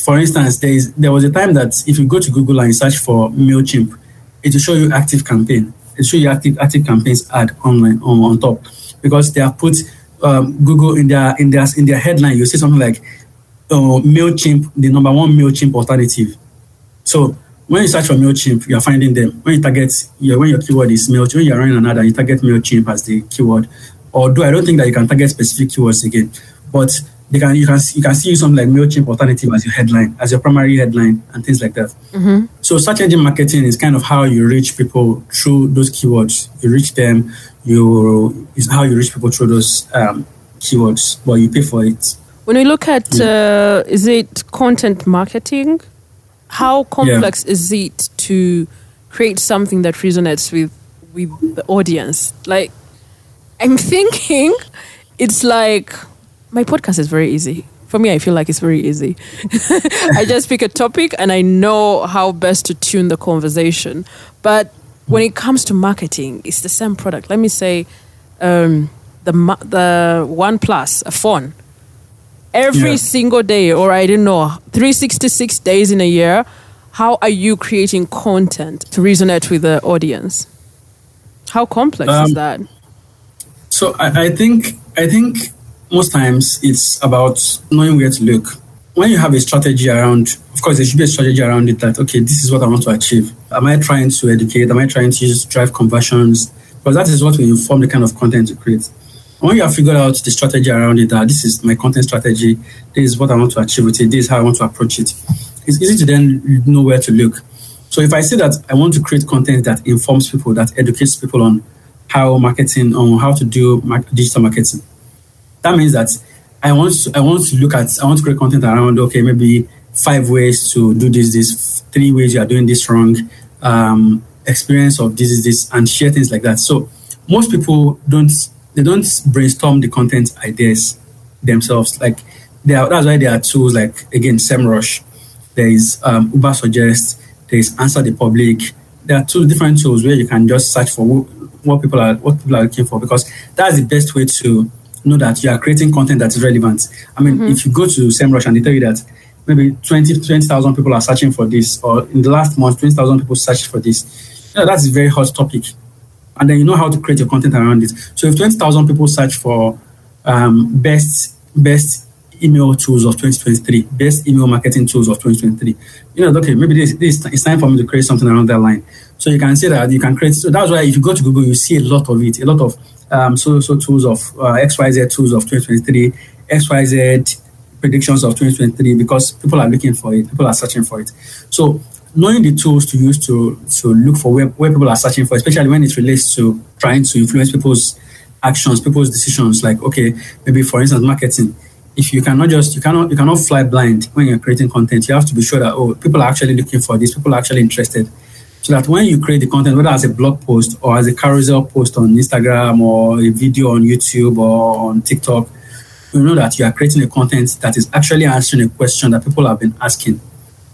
for instance, there is there was a time that if you go to Google and search for Mailchimp, it will show you ActiveCampaign. You active ActiveCampaign's ad online on, on top because they have put um, Google in their in their in their headline. You see something like uh, Mailchimp, the number one Mailchimp alternative. So when you search for Mailchimp, you are finding them. When you target your when your keyword is Mailchimp, when you are running another, you target Mailchimp as the keyword. Although I don't think that you can target specific keywords again, but they can you can you can see something like Mailchimp alternative as your headline, as your primary headline, and things like that. So search engine marketing is kind of how you reach people through those keywords. You reach them. You is how you reach people through those um, keywords, but you pay for it. When we look at, uh, is it content marketing? How complex is it to create something that resonates with with the audience? Like, I'm [LAUGHS] thinking, it's like my podcast is very easy. For me, I feel like it's very easy. [LAUGHS] I just pick a topic and I know how best to tune the conversation. But when it comes to marketing, it's the same product. Let me say, um, the the OnePlus, a phone every Yeah. single day or i don't know 366 days in a year how are you creating content to resonate with the audience how complex is Um, that So I, I think I think most times it's about knowing where to look. When you have a strategy around, of course, there should be a strategy around it that okay, this is what I want to achieve. Am I trying to educate? Am I trying to just drive conversions? Because that is what will inform the kind of content to create. When you have figured out the strategy around it, that this is my content strategy, this is what I want to achieve with it, this is how I want to approach it. It's easy to then know where to look. So if I say that I want to create content that informs people, that educates people on how marketing, on how to do digital marketing, that means that I want to, I want to look at I want to create content around okay maybe five ways to do this this three ways you are doing this wrong um, experience of this is this and share things like that. So most people don't they don't brainstorm the content ideas themselves. Like they are, that's why there are tools like again SEMrush, there is um, Ubersuggest, there is Answer the Public. There are two different tools where you can just search for what people are what people are looking for because that's the best way to know that you are creating content that is relevant. I mean, if you go to SEMrush and they tell you that maybe 20 20,000 people are searching for this, or in the last month 20,000 people searched for this, you know, that's a very hot topic and then you know how to create your content around it. So if 20,000 people search for um, best best email tools of 2023, best email marketing tools of 2023, you know, okay, maybe this, this it's time for me to create something around that line. So you can say that you can create. So that's why if you go to Google, you see a lot of it, a lot of um, so so tools of uh, XYZ tools of 2023, XYZ predictions of 2023 because people are looking for it, people are searching for it. So knowing the tools to use to to look for where, where people are searching for, especially when it relates to trying to influence people's actions, people's decisions, like okay, maybe for instance, marketing. If you cannot just you cannot you cannot fly blind when you're creating content, you have to be sure that oh people are actually looking for this, people are actually interested. So that when you create the content, whether as a blog post or as a carousel post on Instagram or a video on YouTube or on TikTok, you know that you are creating a content that is actually answering a question that people have been asking.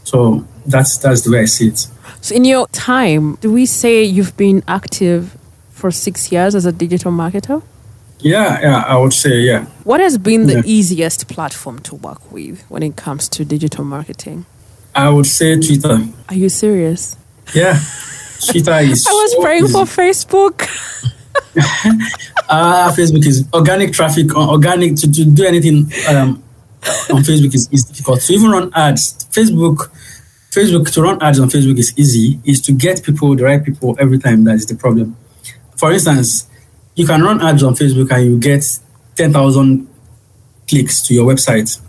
So that's that's the way I see it. so in your time do we say you've been active for six years as a digital marketer Yeah, yeah, I would say yeah. what has been the Yeah. easiest platform to work with when it comes to digital marketing I would say Twitter. are you serious Yeah, Twitter is. i was so praying easy. for facebook [LAUGHS] Ah, Facebook is organic traffic. Organic to, to do anything um, on Facebook is, is difficult. To even run ads, Facebook, Facebook to run ads on Facebook is easy. Is to get people, the right people, every time. That is the problem. For instance, you can run ads on Facebook and you get ten thousand clicks to your website,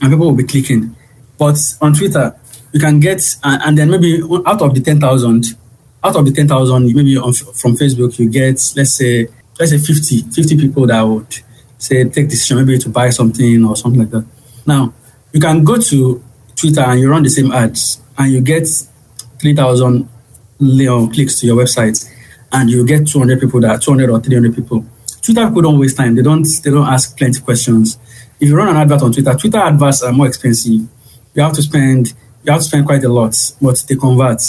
and people will be clicking. But on Twitter, you can get and, and then maybe out of the ten thousand, out of the 10,000, maybe on, from Facebook, you get, let's say, let's say 50, 50 people that would say take decision maybe to buy something or something like that. Now, you can go to Twitter and you run the same ads and you get 3,000 clicks to your website and you get 200 people that 200 or 300 people. Twitter people don't waste time. They don't, they don't ask plenty questions. If you run an advert on Twitter, Twitter adverts are more expensive. You have to spend, you have to spend quite a lot, but they convert.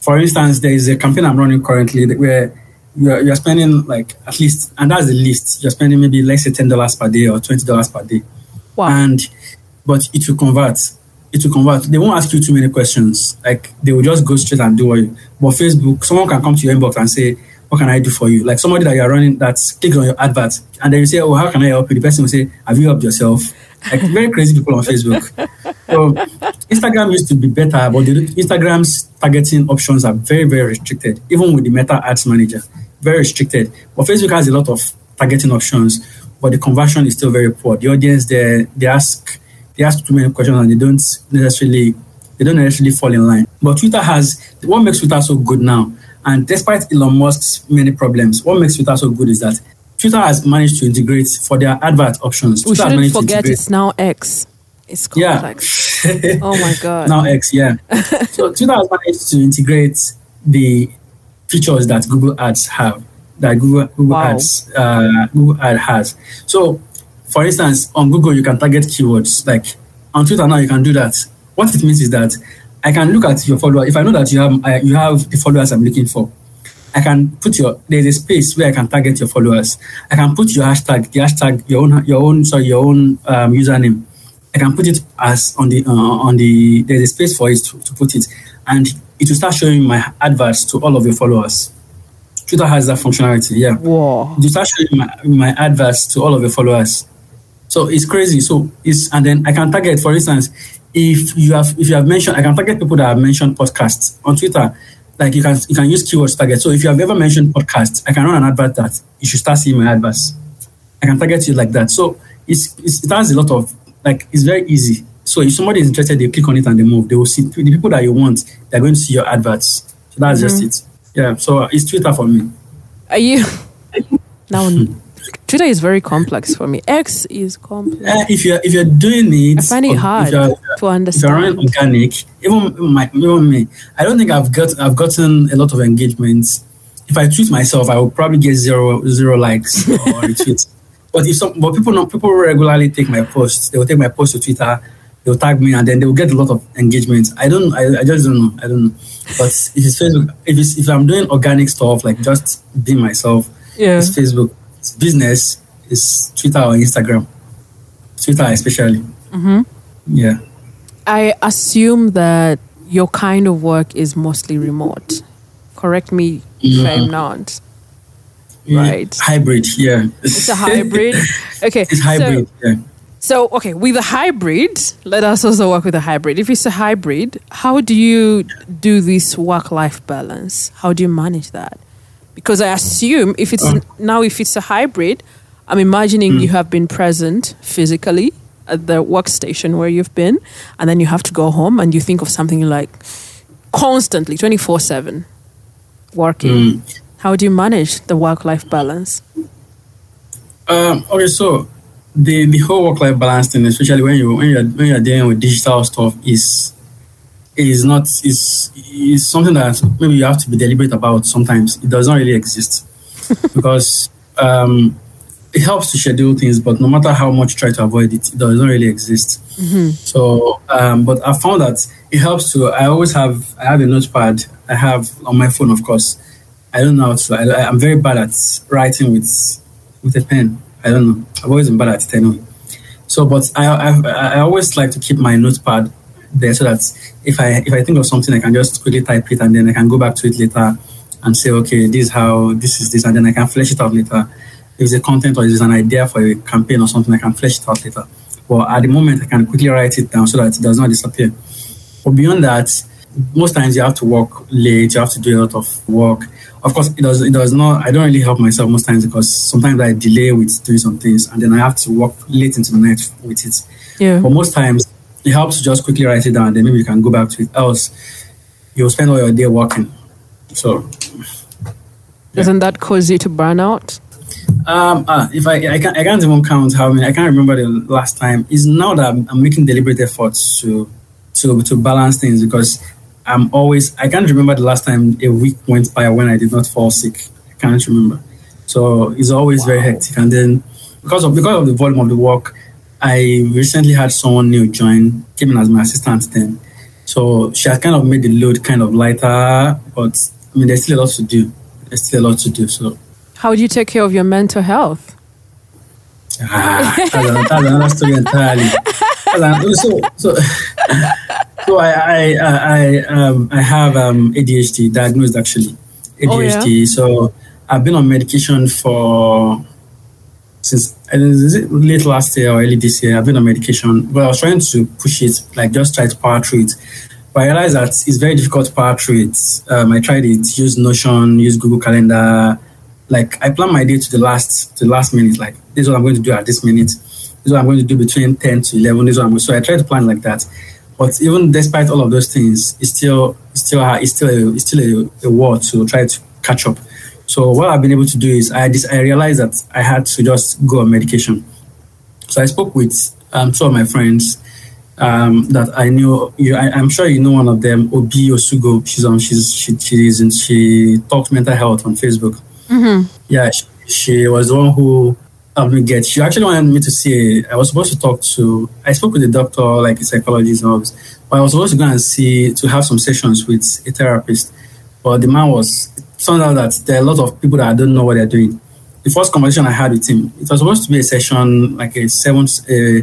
For instance, there is a campaign I'm running currently where you're, you're spending like at least, and that's the least, you're spending maybe let's say $10 per day or $20 per day. Wow. And, but it will convert. It will convert. They won't ask you too many questions. Like they will just go straight and do what you. But Facebook, someone can come to your inbox and say, what can I do for you? Like somebody that you're running that clicks on your advert and then you say, oh, how can I help you? The person will say, have you helped yourself? Like very crazy people on Facebook. So Instagram used to be better, but the, Instagram's targeting options are very, very restricted, even with the Meta Ads Manager, very restricted. But Facebook has a lot of targeting options, but the conversion is still very poor. The audience they they ask they ask too many questions and they don't necessarily they don't necessarily fall in line. But Twitter has what makes Twitter so good now, and despite Elon Musk's many problems, what makes Twitter so good is that Twitter has managed to integrate for their advert options. We Twitter shouldn't managed to forget it's now X. It's Yeah. complex. [LAUGHS] oh my god. now X, yeah. [LAUGHS] so Twitter has managed to integrate the features that Google Ads have, that Google, Google Wow. Ads uh, Google Ad has. So, for instance, on Google you can target keywords. Like on Twitter now you can do that. What it means is that I can look at your follower. If I know that you have you have the followers I'm looking for, I can put your there's a space where I can target your followers. I can put your hashtag, the hashtag, your own your own sorry your own um, username. I can put it as on the uh, on the there's a space for it to, to put it, and it will start showing my adverts to all of your followers. Twitter has that functionality, yeah. Whoa. It will start showing my, my adverts to all of your followers. So it's crazy. So it's and then I can target, for instance, if you have if you have mentioned, I can target people that have mentioned podcasts on Twitter. Like you can you can use keywords target. So if you have ever mentioned podcasts, I can run an advert that you should start seeing my adverts. I can target you like that. So it's, it's it has a lot of like it's very easy. So if somebody is interested, they click on it and they move. They will see the people that you want. They're going to see your adverts. So that's just mm-hmm. it. Yeah. So uh, it's Twitter for me. Are you [LAUGHS] now? Twitter is very complex for me. X is complex. Uh, if you're if you're doing it, I find it hard to if you're understand. running organic, even my even me, I don't think I've got I've gotten a lot of engagements. If I tweet myself, I will probably get zero zero likes [LAUGHS] or retweets. But if some, but people know people regularly take my posts. They will take my post to Twitter. They will tag me, and then they will get a lot of engagement. I don't. I, I just don't know. I don't know. But if it's Facebook, if it's if I'm doing organic stuff like just being myself, Yeah. it's Facebook. Business. is Twitter or Instagram. Twitter especially. Mm-hmm. Yeah. I assume that your kind of work is mostly remote. Correct me if I'm not. Right. Hybrid. Yeah. It's a [LAUGHS] hybrid. Okay. it's hybrid. So, yeah. so, okay, with a hybrid, let us also work with a hybrid. If it's a hybrid, how do you do this work life balance? How do you manage that? Because I assume if it's now if it's a hybrid, I'm imagining you have been present physically at the workstation where you've been, and then you have to go home and you think of something like constantly 24 7 working. How do you manage the work life balance? Um, okay, so the the whole work life balance thing, especially when you when you're when you're dealing with digital stuff, is is not is is something that maybe you have to be deliberate about. Sometimes it does not really exist [LAUGHS] because um, it helps to schedule things, but no matter how much you try to avoid it, it does not really exist. So, um, but I found that it helps to. I always have. I have a notepad. I have on my phone, of course. I don't know how to. I, I'm very bad at writing with with a pen. I don't know. I've always been bad at it anyway. So, but I, I I always like to keep my notepad there so that if I if I think of something, I can just quickly type it and then I can go back to it later and say, okay, this is how this is this, and then I can flesh it out later. If it's a content or it's an idea for a campaign or something, I can flesh it out later. But at the moment, I can quickly write it down so that it does not disappear. But beyond that, most times you have to work late. You have to do a lot of work. Of course, it does. It does not. I don't really help myself most times because sometimes I delay with doing some things, and then I have to work late into the night with it. Yeah. But most times, it helps to just quickly write it down. Then maybe you can go back to it. Else, you'll spend all your day working. So Doesn't that cause you to burn out? Um, uh, if I I can't I can't even count how many I can't remember the last time. It's now that I'm, I'm making deliberate efforts to to to balance things because I'm always I can't remember the last time a week went by when I did not fall sick. I can't remember. So it's always very hectic. And then because of because of the volume of the work, I recently had someone new join, came in as my assistant then. So she has kind of made the load kind of lighter, but I mean there's still a lot to do. There's still a lot to do. So How do you take care of your mental health? Ah, that's, another, story entirely. So, so, so I, I, I, um, I have um, ADHD diagnosed actually, Oh, yeah? ADHD. So I've been on medication for since is it late last year or early this year. I've been on medication, but I was trying to push it, like just try to power through it. But I realized that it's very difficult to power through it. Um, I tried it, use Notion, use Google Calendar. Like I plan my day to the last, to the last minute. Like this is what I'm going to do at this minute. This is what I'm going to do between ten to eleven. This is what I'm. So I try to plan like that. But even despite all of those things, it's still, it's still, it's still, a, it's still a, a war to try to catch up. So what I've been able to do is I dis- I realized that I had to just go on medication. So I spoke with um, two of my friends um, that I knew. You, I, I'm sure you know one of them, Obi Osugo. She's on. She's she she's in, she talks mental health on Facebook. Yeah, she, she was the one who helped me get. She actually wanted me to see. I was supposed to talk to. I spoke with the doctor, like a psychologist, and all this, but I was supposed to go and see to have some sessions with a therapist. But the man was. Turned out that there are a lot of people that don't know what they're doing. The first conversation I had with him, it was supposed to be a session like a seven, uh,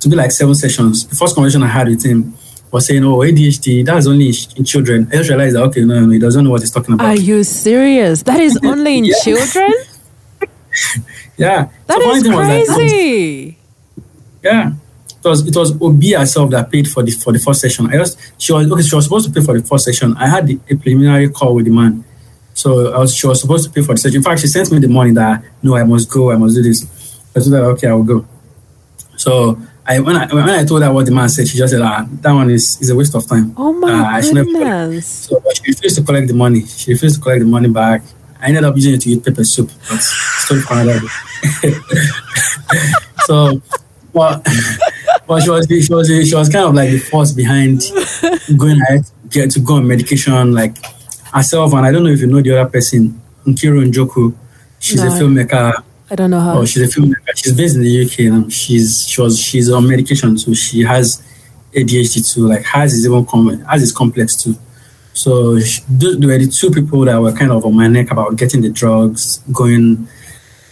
to be like seven sessions. The first conversation I had with him was saying, "Oh, ADHD, that's only in children." I just realized that okay, no, no, he doesn't know what he's talking about. Are you serious? That is only in [LAUGHS] Yeah. children? [LAUGHS] yeah, That So is was that- crazy. Yeah. It was it was Obi herself that paid for the for the first session. I just she was okay, she was supposed to pay for the first session. I had the, a preliminary call with the man. So I was she was supposed to pay for the session. In fact, she sent me the money that no, I must go, I must do this. I told her, okay, I will go. So I when I when I told her what the man said, she just said, ah, that one is, is a waste of time. Oh my never- goodness. So but she refused to collect the money. She refused to collect the money back. I ended up using it to eat pepper soup. But story for another [LAUGHS] so, but, [LAUGHS] but she was she was she was kind of like the force behind going ahead to get to go on medication like herself. And I don't know if you know the other person, Nkiru Njoku. She's a filmmaker. I don't know how. Oh, she's a filmmaker. She's based in the UK and she's she was she's on medication too. She has ADHD too. Like hers is even common. hers is complex too. So she, those were the two people that were kind of on my neck about getting the drugs, going,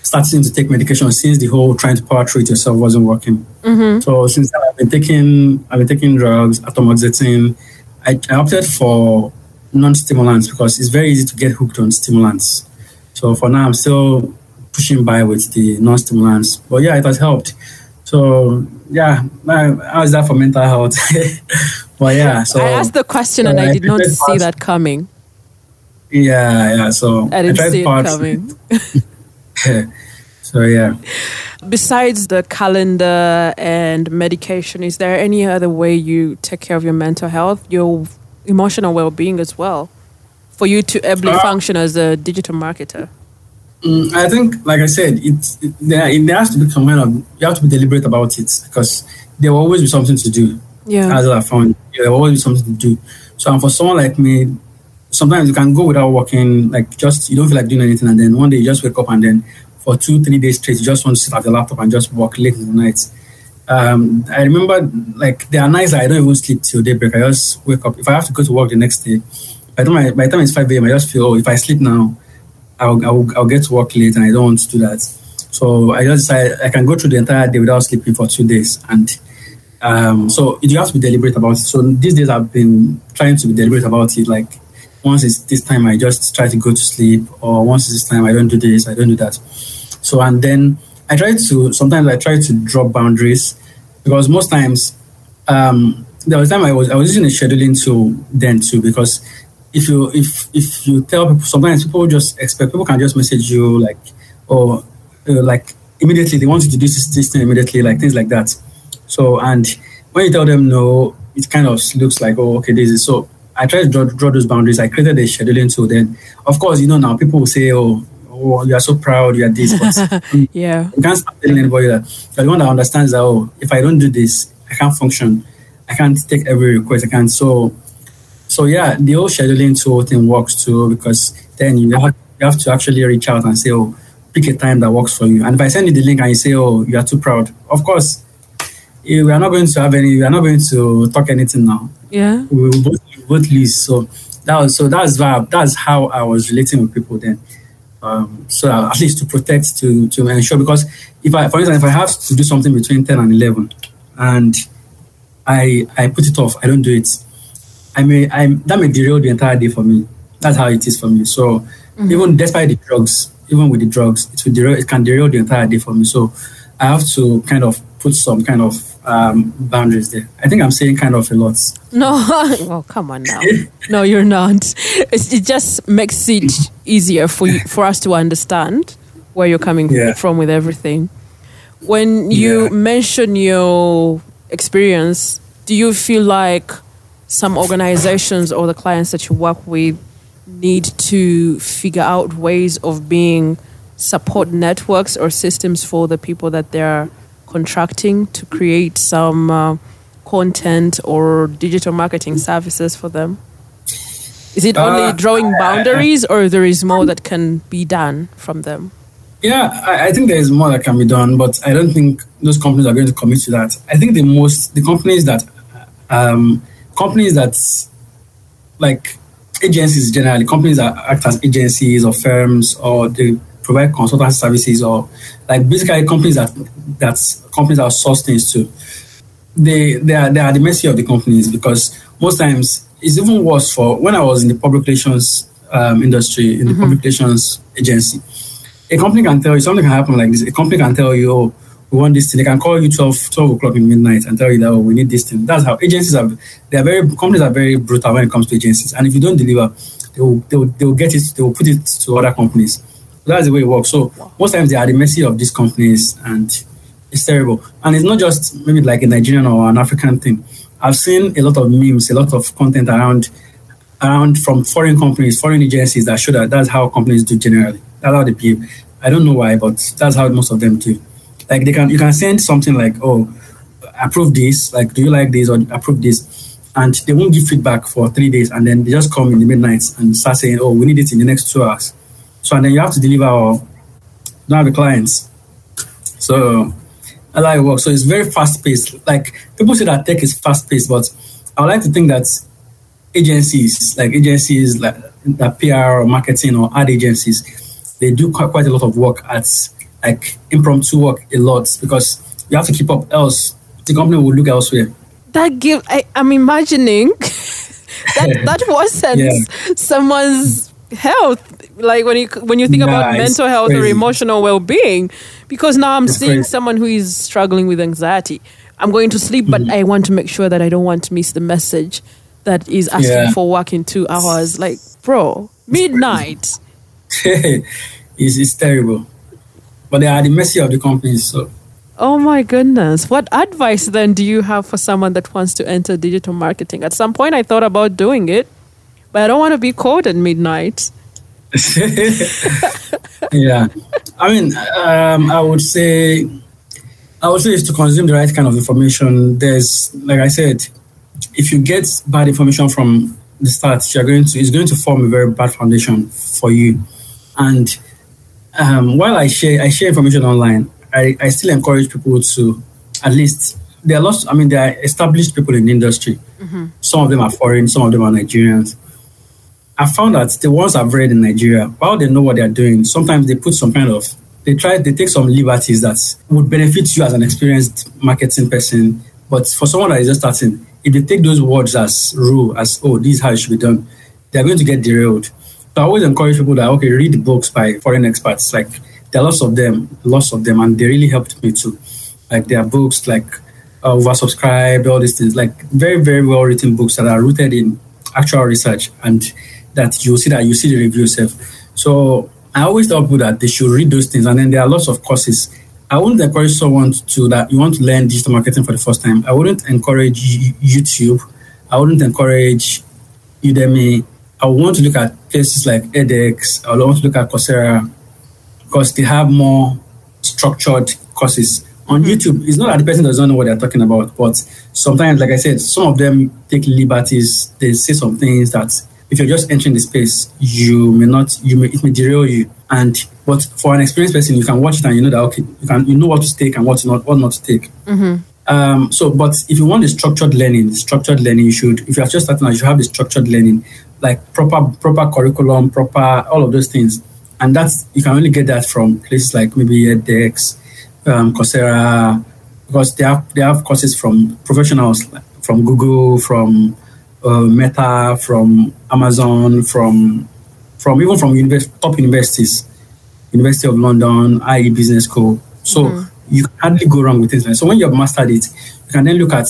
starting to take medication since the whole trying to power through it yourself wasn't working. Mm-hmm. So since then, I've been taking I've been taking drugs, atomoxetine. I, I opted for non-stimulants because it's very easy to get hooked on stimulants. So for now, I'm still pushing by with the non-stimulants. But yeah, it has helped. So yeah, now, how is that for mental health? [LAUGHS] but yeah, so I asked the question so and I I did not see that coming. yeah, yeah. So I didn't tried see it coming. [LAUGHS] [LAUGHS] so yeah. Besides the calendar and medication, is there any other way you take care of your mental health, your emotional well being as well, for you to ably Uh, function as a digital marketer? Mm, I think, like I said, it's it, there, it, there has to be some kind of you have to be deliberate about it because there will always be something to do. Yeah. As I found, there will always be something to do. So, and for someone like me, sometimes you can go without working, like just you don't feel like doing anything, and then one day you just wake up and then for two, three days straight, you just want to sit at the laptop and just work late in the night. Um, I remember, like there are nights I don't even sleep till daybreak. I just wake up. If I have to go to work the next day, by the time I, by the time it's five a.m., I just feel, oh, if I sleep now, I'll, I'll, I'll get to work late and I don't want to do that. So I just decided I can go through the entire day without sleeping for two days. And um, so you have to be deliberate about it. So these days I've been trying to be deliberate about it. Like once it's this time, I just try to go to sleep, or once it's this time, I don't do this, I don't do that. So and then I try to sometimes I try to drop boundaries because most times um, there was time I was I was using a scheduling tool then too because if you if if you tell people sometimes people just expect people can just message you like or uh, like immediately they want you to do this, this thing immediately like things like that so and when you tell them no it kind of looks like oh okay this is so I try to draw, draw those boundaries. I created a scheduling tool. Then, of course, you know, now people will say, oh, oh, you are so proud, you are this. But [LAUGHS] yeah. You can't stop telling anybody that. But the one that understands that, oh, if I don't do this, I can't function. I can't take every request. I can't. So, so yeah, the whole scheduling tool thing works too because then you have, you have to actually reach out and say, oh, pick a time that works for you. And if I send you the link and you say, oh, you are too proud, of course, eh, we are not going to have any, we are not going to talk anything now. Yeah. We will both, we both lose. So that was, so that's, that's how I was relating with people then. Um, so [LAUGHS] at least to protect, to, to ensure, because if I, for instance, if I have to do something between 10 and 11 and I, I put it off, I don't do it. I may, I, that may derail the entire day for me. That's how it is for me. So mm-hmm. even despite the drugs, even with the drugs, it, will derail, it can derail the entire day for me. So I have to kind of put some kind of um, boundaries there. I think I'm saying kind of a lot. No, [LAUGHS] come on now. [LAUGHS] no, you're not. It's, it just makes it easier for you, for us to understand where you're coming yeah. from with everything. When you yeah. mention your experience, do you feel like some organizations or the clients that you work with need to figure out ways of being support networks or systems for the people that they're contracting to create some uh, content or digital marketing services for them? Is it only uh, drawing boundaries or there is more that can be done from them? Yeah, I, I, think there is more that can be done, but I don't think those companies are going to commit to that. I think the most, the companies that, um, companies that, like agencies generally, companies that act as agencies or firms or they provide consultancy services or like basically companies that that's companies that source things to. They they are they are the mercy of the companies because most times it's even worse for when I was in the public relations um, industry in the mm-hmm. public relations agency. A company can tell you something can happen like this. A company can tell you, oh, we want this thing. They can call you 12, 12 o'clock in midnight and tell you that oh, we need this thing. That's how agencies are. They are very companies are very brutal when it comes to agencies. And if you don't deliver, they will they will, they will get it. They will put it to other companies. That's the way it works. So most times they are the mercy of these companies, and it's terrible. And it's not just maybe like a Nigerian or an African thing. I've seen a lot of memes, a lot of content around around from foreign companies, foreign agencies that show that that's how companies do generally. That's how they behave. I don't know why, but that's how most of them do. Like they can you can send something like, oh, approve this, like do you like this or approve this? And they won't give feedback for three days and then they just come in the midnight and start saying, Oh, we need it in the next two hours. So and then you have to deliver or don't have the clients. So how it works. So it's very fast paced. Like people say that tech is fast paced, but I would like to think that agencies, like agencies like that PR or marketing or ad agencies, they do quite, quite a lot of work at like impromptu work a lot because you have to keep up, else the company will look elsewhere. That give I, am imagining [LAUGHS] that that [LAUGHS] wasn't yeah. someone's health like when you when you think nah, about mental health crazy. or emotional well-being because now i'm it's seeing crazy. someone who is struggling with anxiety i'm going to sleep but mm-hmm. i want to make sure that i don't want to miss the message that is asking yeah. for work in two hours like bro midnight [LAUGHS] it's, it's terrible but they are the mercy of the companies. So. Oh my goodness. What advice then do you have for someone that wants to enter digital marketing? At some point, I thought about doing it, but I don't want to be called at midnight. [LAUGHS] yeah. I mean, um, I would say, I would say is to consume the right kind of information. There's, like I said, if you get bad information from the start, you're going to, it's going to form a very bad foundation for you. And um, while I share I share information online, I, I still encourage people to at least there are lots. I mean, there are established people in the industry. Mm-hmm. Some of them are foreign, some of them are Nigerians. I found that the ones I've read in Nigeria, while they know what they are doing, sometimes they put some kind of they try they take some liberties that would benefit you as an experienced marketing person. But for someone that is just starting, if they take those words as rule, as oh, this is how it should be done, they're going to get derailed. So I always encourage people that okay, read books by foreign experts. Like there are lots of them, lots of them, and they really helped me too. Like there are books like uh, oversubscribed, all these things, like very, very well written books that are rooted in actual research and that you see that you see the review yourself. So I always tell people that they should read those things, and then there are lots of courses. I wouldn't encourage someone to that you want to learn digital marketing for the first time. I wouldn't encourage YouTube. I wouldn't encourage Udemy, I want to look at places like edX. I want to look at Coursera because they have more structured courses. On mm-hmm. YouTube, it's not that the person doesn't know what they're talking about, but sometimes, like I said, some of them take liberties. They say some things that if you're just entering the space, you may not, you may, it may derail you. And but for an experienced person, you can watch it and you know that okay, you can you know what to take and what not what not to take. Mm-hmm. Um, so, but if you want the structured learning, the structured learning, you should. If you are just starting out, you should have the structured learning, like proper proper curriculum, proper all of those things. And that's you can only get that from places like maybe edX, um, Coursera, because they have they have courses from professionals from Google, from uh, Meta, from Amazon, from from even from univers- top universities, University of London, IE Business School. So mm-hmm. you can hardly go wrong with it. So when you have mastered it, you can then look at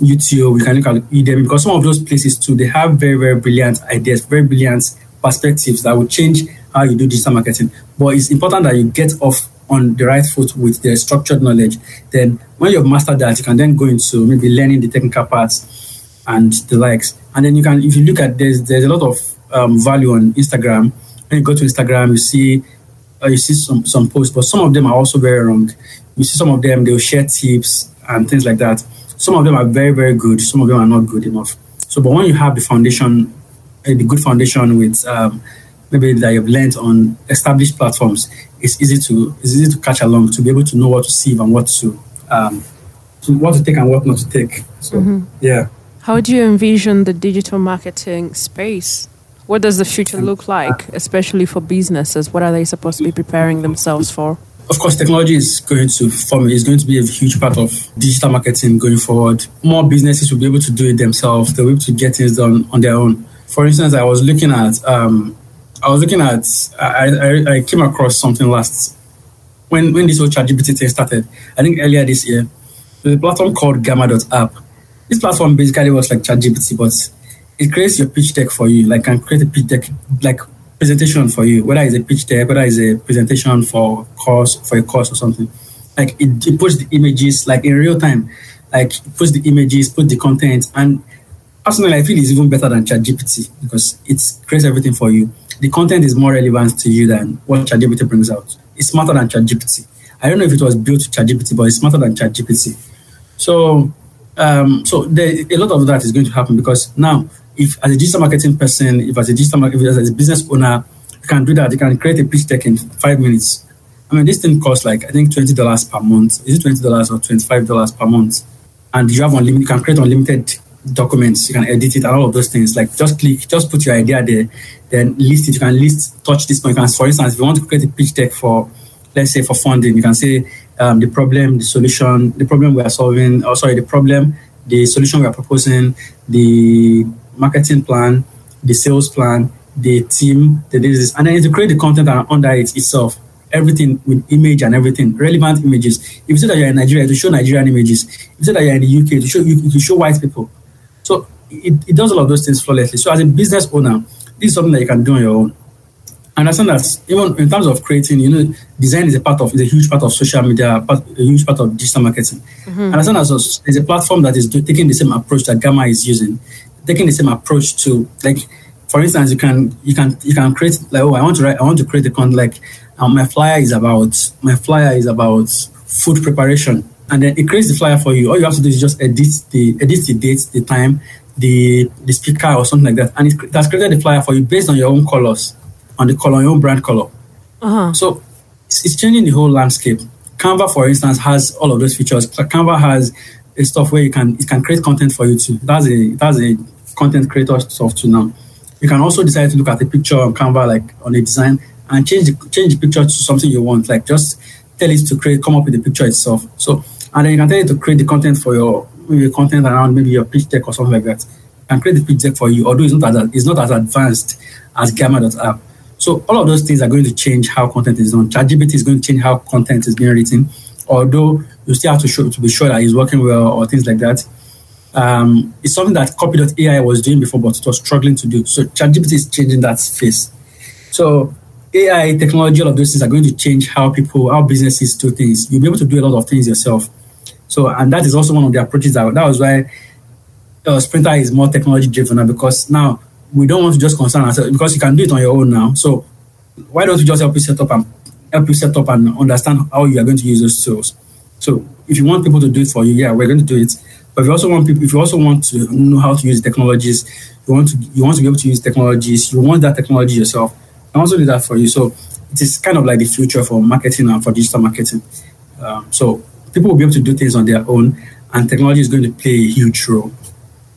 YouTube, you can look at Udemy, because some of those places too, they have very, very brilliant ideas, very brilliant perspectives that will change how you do digital marketing. But it's important that you get off on the right foot with the structured knowledge. Then when you've mastered that, you can then go into maybe learning the technical parts and the likes. And then you can, if you look at there's there's a lot of um, value on Instagram. When you go to Instagram, you see uh, you see some some posts, but some of them are also very wrong. You see some of them they'll share tips and things like that. Some of them are very very good. Some of them are not good enough. So, but when you have the foundation, uh, the good foundation with um, maybe that you've learned on established platforms, it's easy to it's easy to catch along to be able to know what to see and what to um, to what to take and what not to take. So mm-hmm. yeah. How do you envision the digital marketing space? What does the future look like, especially for businesses? What are they supposed to be preparing themselves for? Of course, technology is going to form is going to be a huge part of digital marketing going forward. More businesses will be able to do it themselves. They'll be able to get things done on their own. For instance, I was looking at um, I was looking at I, I, I came across something last when when this whole ChatGPT thing started. I think earlier this year, a platform called Gamma.app. This platform basically was like ChatGPT, but it creates your pitch deck for you. Like can create a pitch deck like presentation for you, whether it's a pitch deck, whether it's a presentation for course for a course or something. Like it, it puts the images like in real time. Like it puts the images, put the content, and personally, I feel it's even better than ChatGPT because it creates everything for you. The content is more relevant to you than what ChatGPT brings out. It's smarter than ChatGPT. I don't know if it was built to ChatGPT, but it's smarter than ChatGPT. So, um, so a lot of that is going to happen because now if as a digital marketing person, if as a digital if as a business owner, you can do that. You can create a pitch deck in five minutes. I mean, this thing costs like I think twenty dollars per month. Is it twenty dollars or twenty five dollars per month? And you have unlimited. You can create unlimited documents. You can edit it and all of those things. Like just click, just put your idea there, then list it. You can list, touch this point. You can, for instance, if you want to create a pitch deck for, let's say, for funding, you can say um, the problem, the solution, the problem we are solving. Oh, sorry, the problem, the solution we are proposing, the marketing plan, the sales plan, the team, the this, and then to create the content under it itself. Everything with image and everything, relevant images. If you say that you're in Nigeria, to show Nigerian images. If you say that you're in the UK, to show you to show white people. So it, it does all of those things flawlessly. So as a business owner, this is something that you can do on your own. I understand that even in terms of creating, you know, design is a part of is a huge part of social media, part, a huge part of digital marketing. Mm-hmm. And I understand that there's a platform that is taking the same approach that Gamma is using taking the same approach to like for instance you can you can you can create like oh i want to write i want to create a content like um, my flyer is about my flyer is about food preparation and then it creates the flyer for you all you have to do is just edit the edit the date the time the the speaker or something like that and it, has created the flyer for you based on your own colors on the color your own brand color uh-huh. so it's, it's changing the whole landscape canva for instance has all of those features canva has a stuff where you can it can create content for you too. That's a that's a content creator stuff too now. You can also decide to look at a picture on Canva, like on a design, and change the change the picture to something you want. Like just tell it to create, come up with the picture itself. So and then you can tell it to create the content for your maybe content around maybe your pitch deck or something like that. And create the pitch deck for you, although it's not as it's not as advanced as Gamma.app. So all of those things are going to change how content is done. ChatGPT is going to change how content is being written although you still have to show to be sure that it's working well or things like that. Um, it's something that Copy.ai was doing before, but it was struggling to do. So ChatGPT is changing that space. So AI, technology, all of those things are going to change how people, how businesses do things. You'll be able to do a lot of things yourself. So, and that is also one of the approaches that, that was why uh, Sprinter is more technology driven now because now we don't want to just concern ourselves because you can do it on your own now. So why don't we just help you set up and help you set up and understand how you are going to use those tools? So if you want people to do it for you, yeah, we're going to do it. But if you also want people, if you also want to know how to use technologies, you want to you want to be able to use technologies, you want that technology yourself, I also do that for you. So it is kind of like the future for marketing and for digital marketing. Um, so people will be able to do things on their own, and technology is going to play a huge role.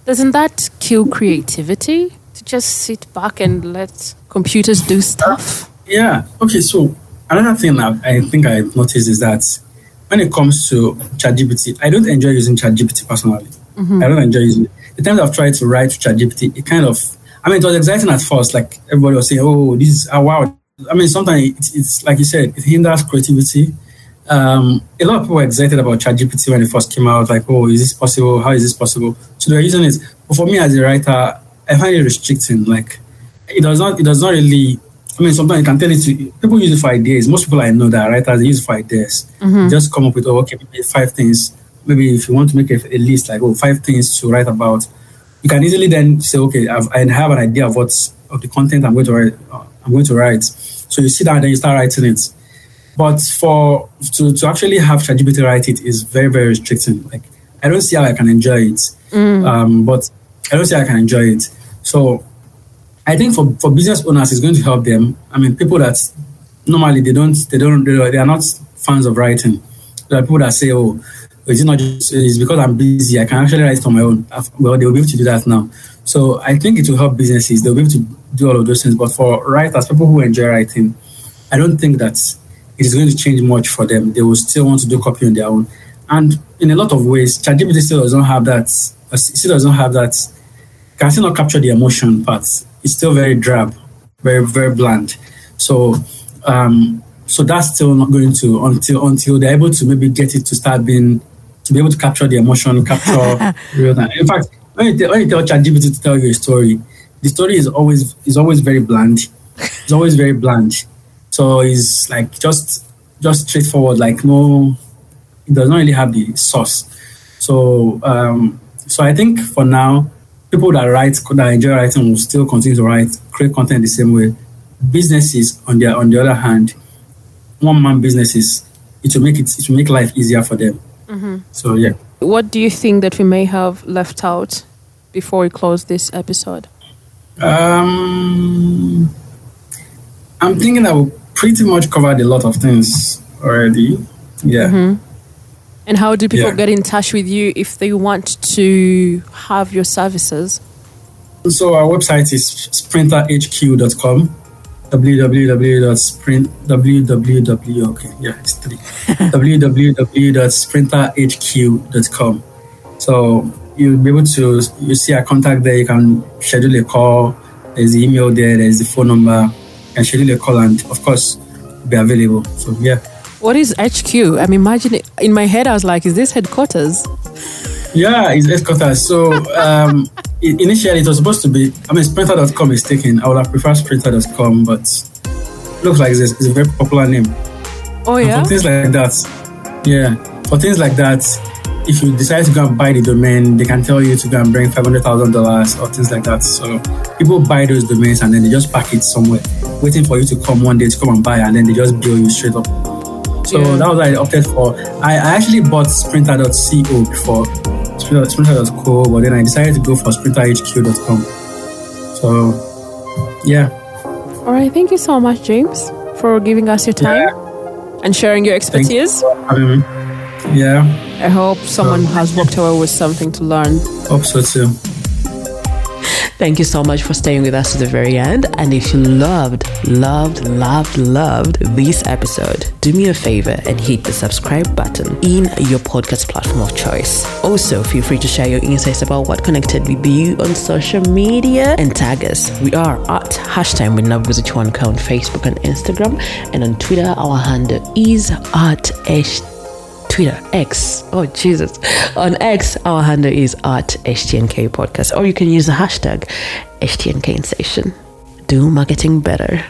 Doesn't that kill creativity just sit back and let computers do stuff? Yeah. Okay. So another thing that I think I've noticed is that when it comes to ChatGPT, I don't enjoy using ChatGPT personally. Mm-hmm. I don't enjoy using it. The times I've tried to write to ChatGPT, it kind of, I mean, it was exciting at first. Like everybody was saying, oh, this is, oh, wow. I mean, sometimes it's, it's like you said, it hinders creativity. Um, a lot of people were excited about ChatGPT when it first came out. Like, oh, is this possible? How is this possible? So they're using it. But for me as a writer, I find it restricting. Like, it does not, it does not really I mean, sometimes you can tell it to people use it for ideas. Most people I know that writers they use it for ideas. Mm-hmm. Just come up with oh, okay, maybe five things. Maybe if you want to make a, a, list like oh five things to write about, you can easily then say okay, I've, I have an idea of what's of the content I'm going to write. Uh, I'm going to write. So you sit down and then you start writing it. But for to, to actually have ChatGPT write it is very very restricting. Like I don't see how I can enjoy it. Mm. Um, but I don't how I can enjoy it. So I think for, for business owners, it's going to help them. I mean, people that normally they don't, they don't, they are not fans of writing. There are people that say, "Oh, it's not just it's because I'm busy. I can actually write on my own." Well, they will be able to do that now. So I think it will help businesses. They'll be able to do all of those things. But for writers, people who enjoy writing, I don't think that it is going to change much for them. They will still want to do copy on their own. And in a lot of ways, ChatGPT still doesn't have that. Still doesn't have that. Can still not capture the emotion parts it's still very drab, very very bland. So um, so that's still not going to until until they're able to maybe get it to start being to be able to capture the emotion, capture [LAUGHS] real time. In fact, when you, tell, when you tell ChatGPT to tell you a story, the story is always is always very bland. It's always very bland. So it's like just just straightforward. Like no, it does not really have the sauce. So um, so I think for now people that write that enjoy writing will still continue to write, create content the same way. Businesses, on the on the other hand, one man businesses, it will make it it will make life easier for them. Mm-hmm. So yeah. What do you think that we may have left out before we close this episode? Um, I'm thinking that we pretty much covered a lot of things already. Yeah. Mm-hmm. And how do people yeah. get in touch with you if they want to have your services? So our website is sprinterhq.com www.sprint www okay yeah it's three [LAUGHS] www.sprinterhq.com so you'll be able to you see our contact there you can schedule a call there's the email there there's the phone number and schedule a call and of course be available so yeah what is HQ? I'm imagining in my head. I was like, is this headquarters? Yeah, it's headquarters. So um, [LAUGHS] initially it was supposed to be. I mean, Sprinter.com is taken. I would have preferred Sprinter.com, but looks like it's, it's a very popular name. Oh yeah. And for things like that, yeah. For things like that, if you decide to go and buy the domain, they can tell you to go and bring five hundred thousand dollars or things like that. So people buy those domains and then they just pack it somewhere, waiting for you to come one day to come and buy, and then they just bill you straight up. So yeah. that was what I opted for. I, I actually bought sprinter.co before, sprinter.co, but then I decided to go for sprinterhq.com. So, yeah. All right. Thank you so much, James, for giving us your time yeah. and sharing your expertise. You yeah. I hope someone has walked away with something to learn. Hope so too. Thank you so much for staying with us to the very end. And if you loved, loved, loved, loved this episode, do me a favor and hit the subscribe button in your podcast platform of choice. Also, feel free to share your insights about what connected with you on social media and tag us. We are at hashtag with Nabuguzi on Facebook and Instagram. And on Twitter, our handle is at Twitter, X. Oh, Jesus. On X, our handle is at HTNK Podcast, or you can use the hashtag HTNK Station. Do marketing better.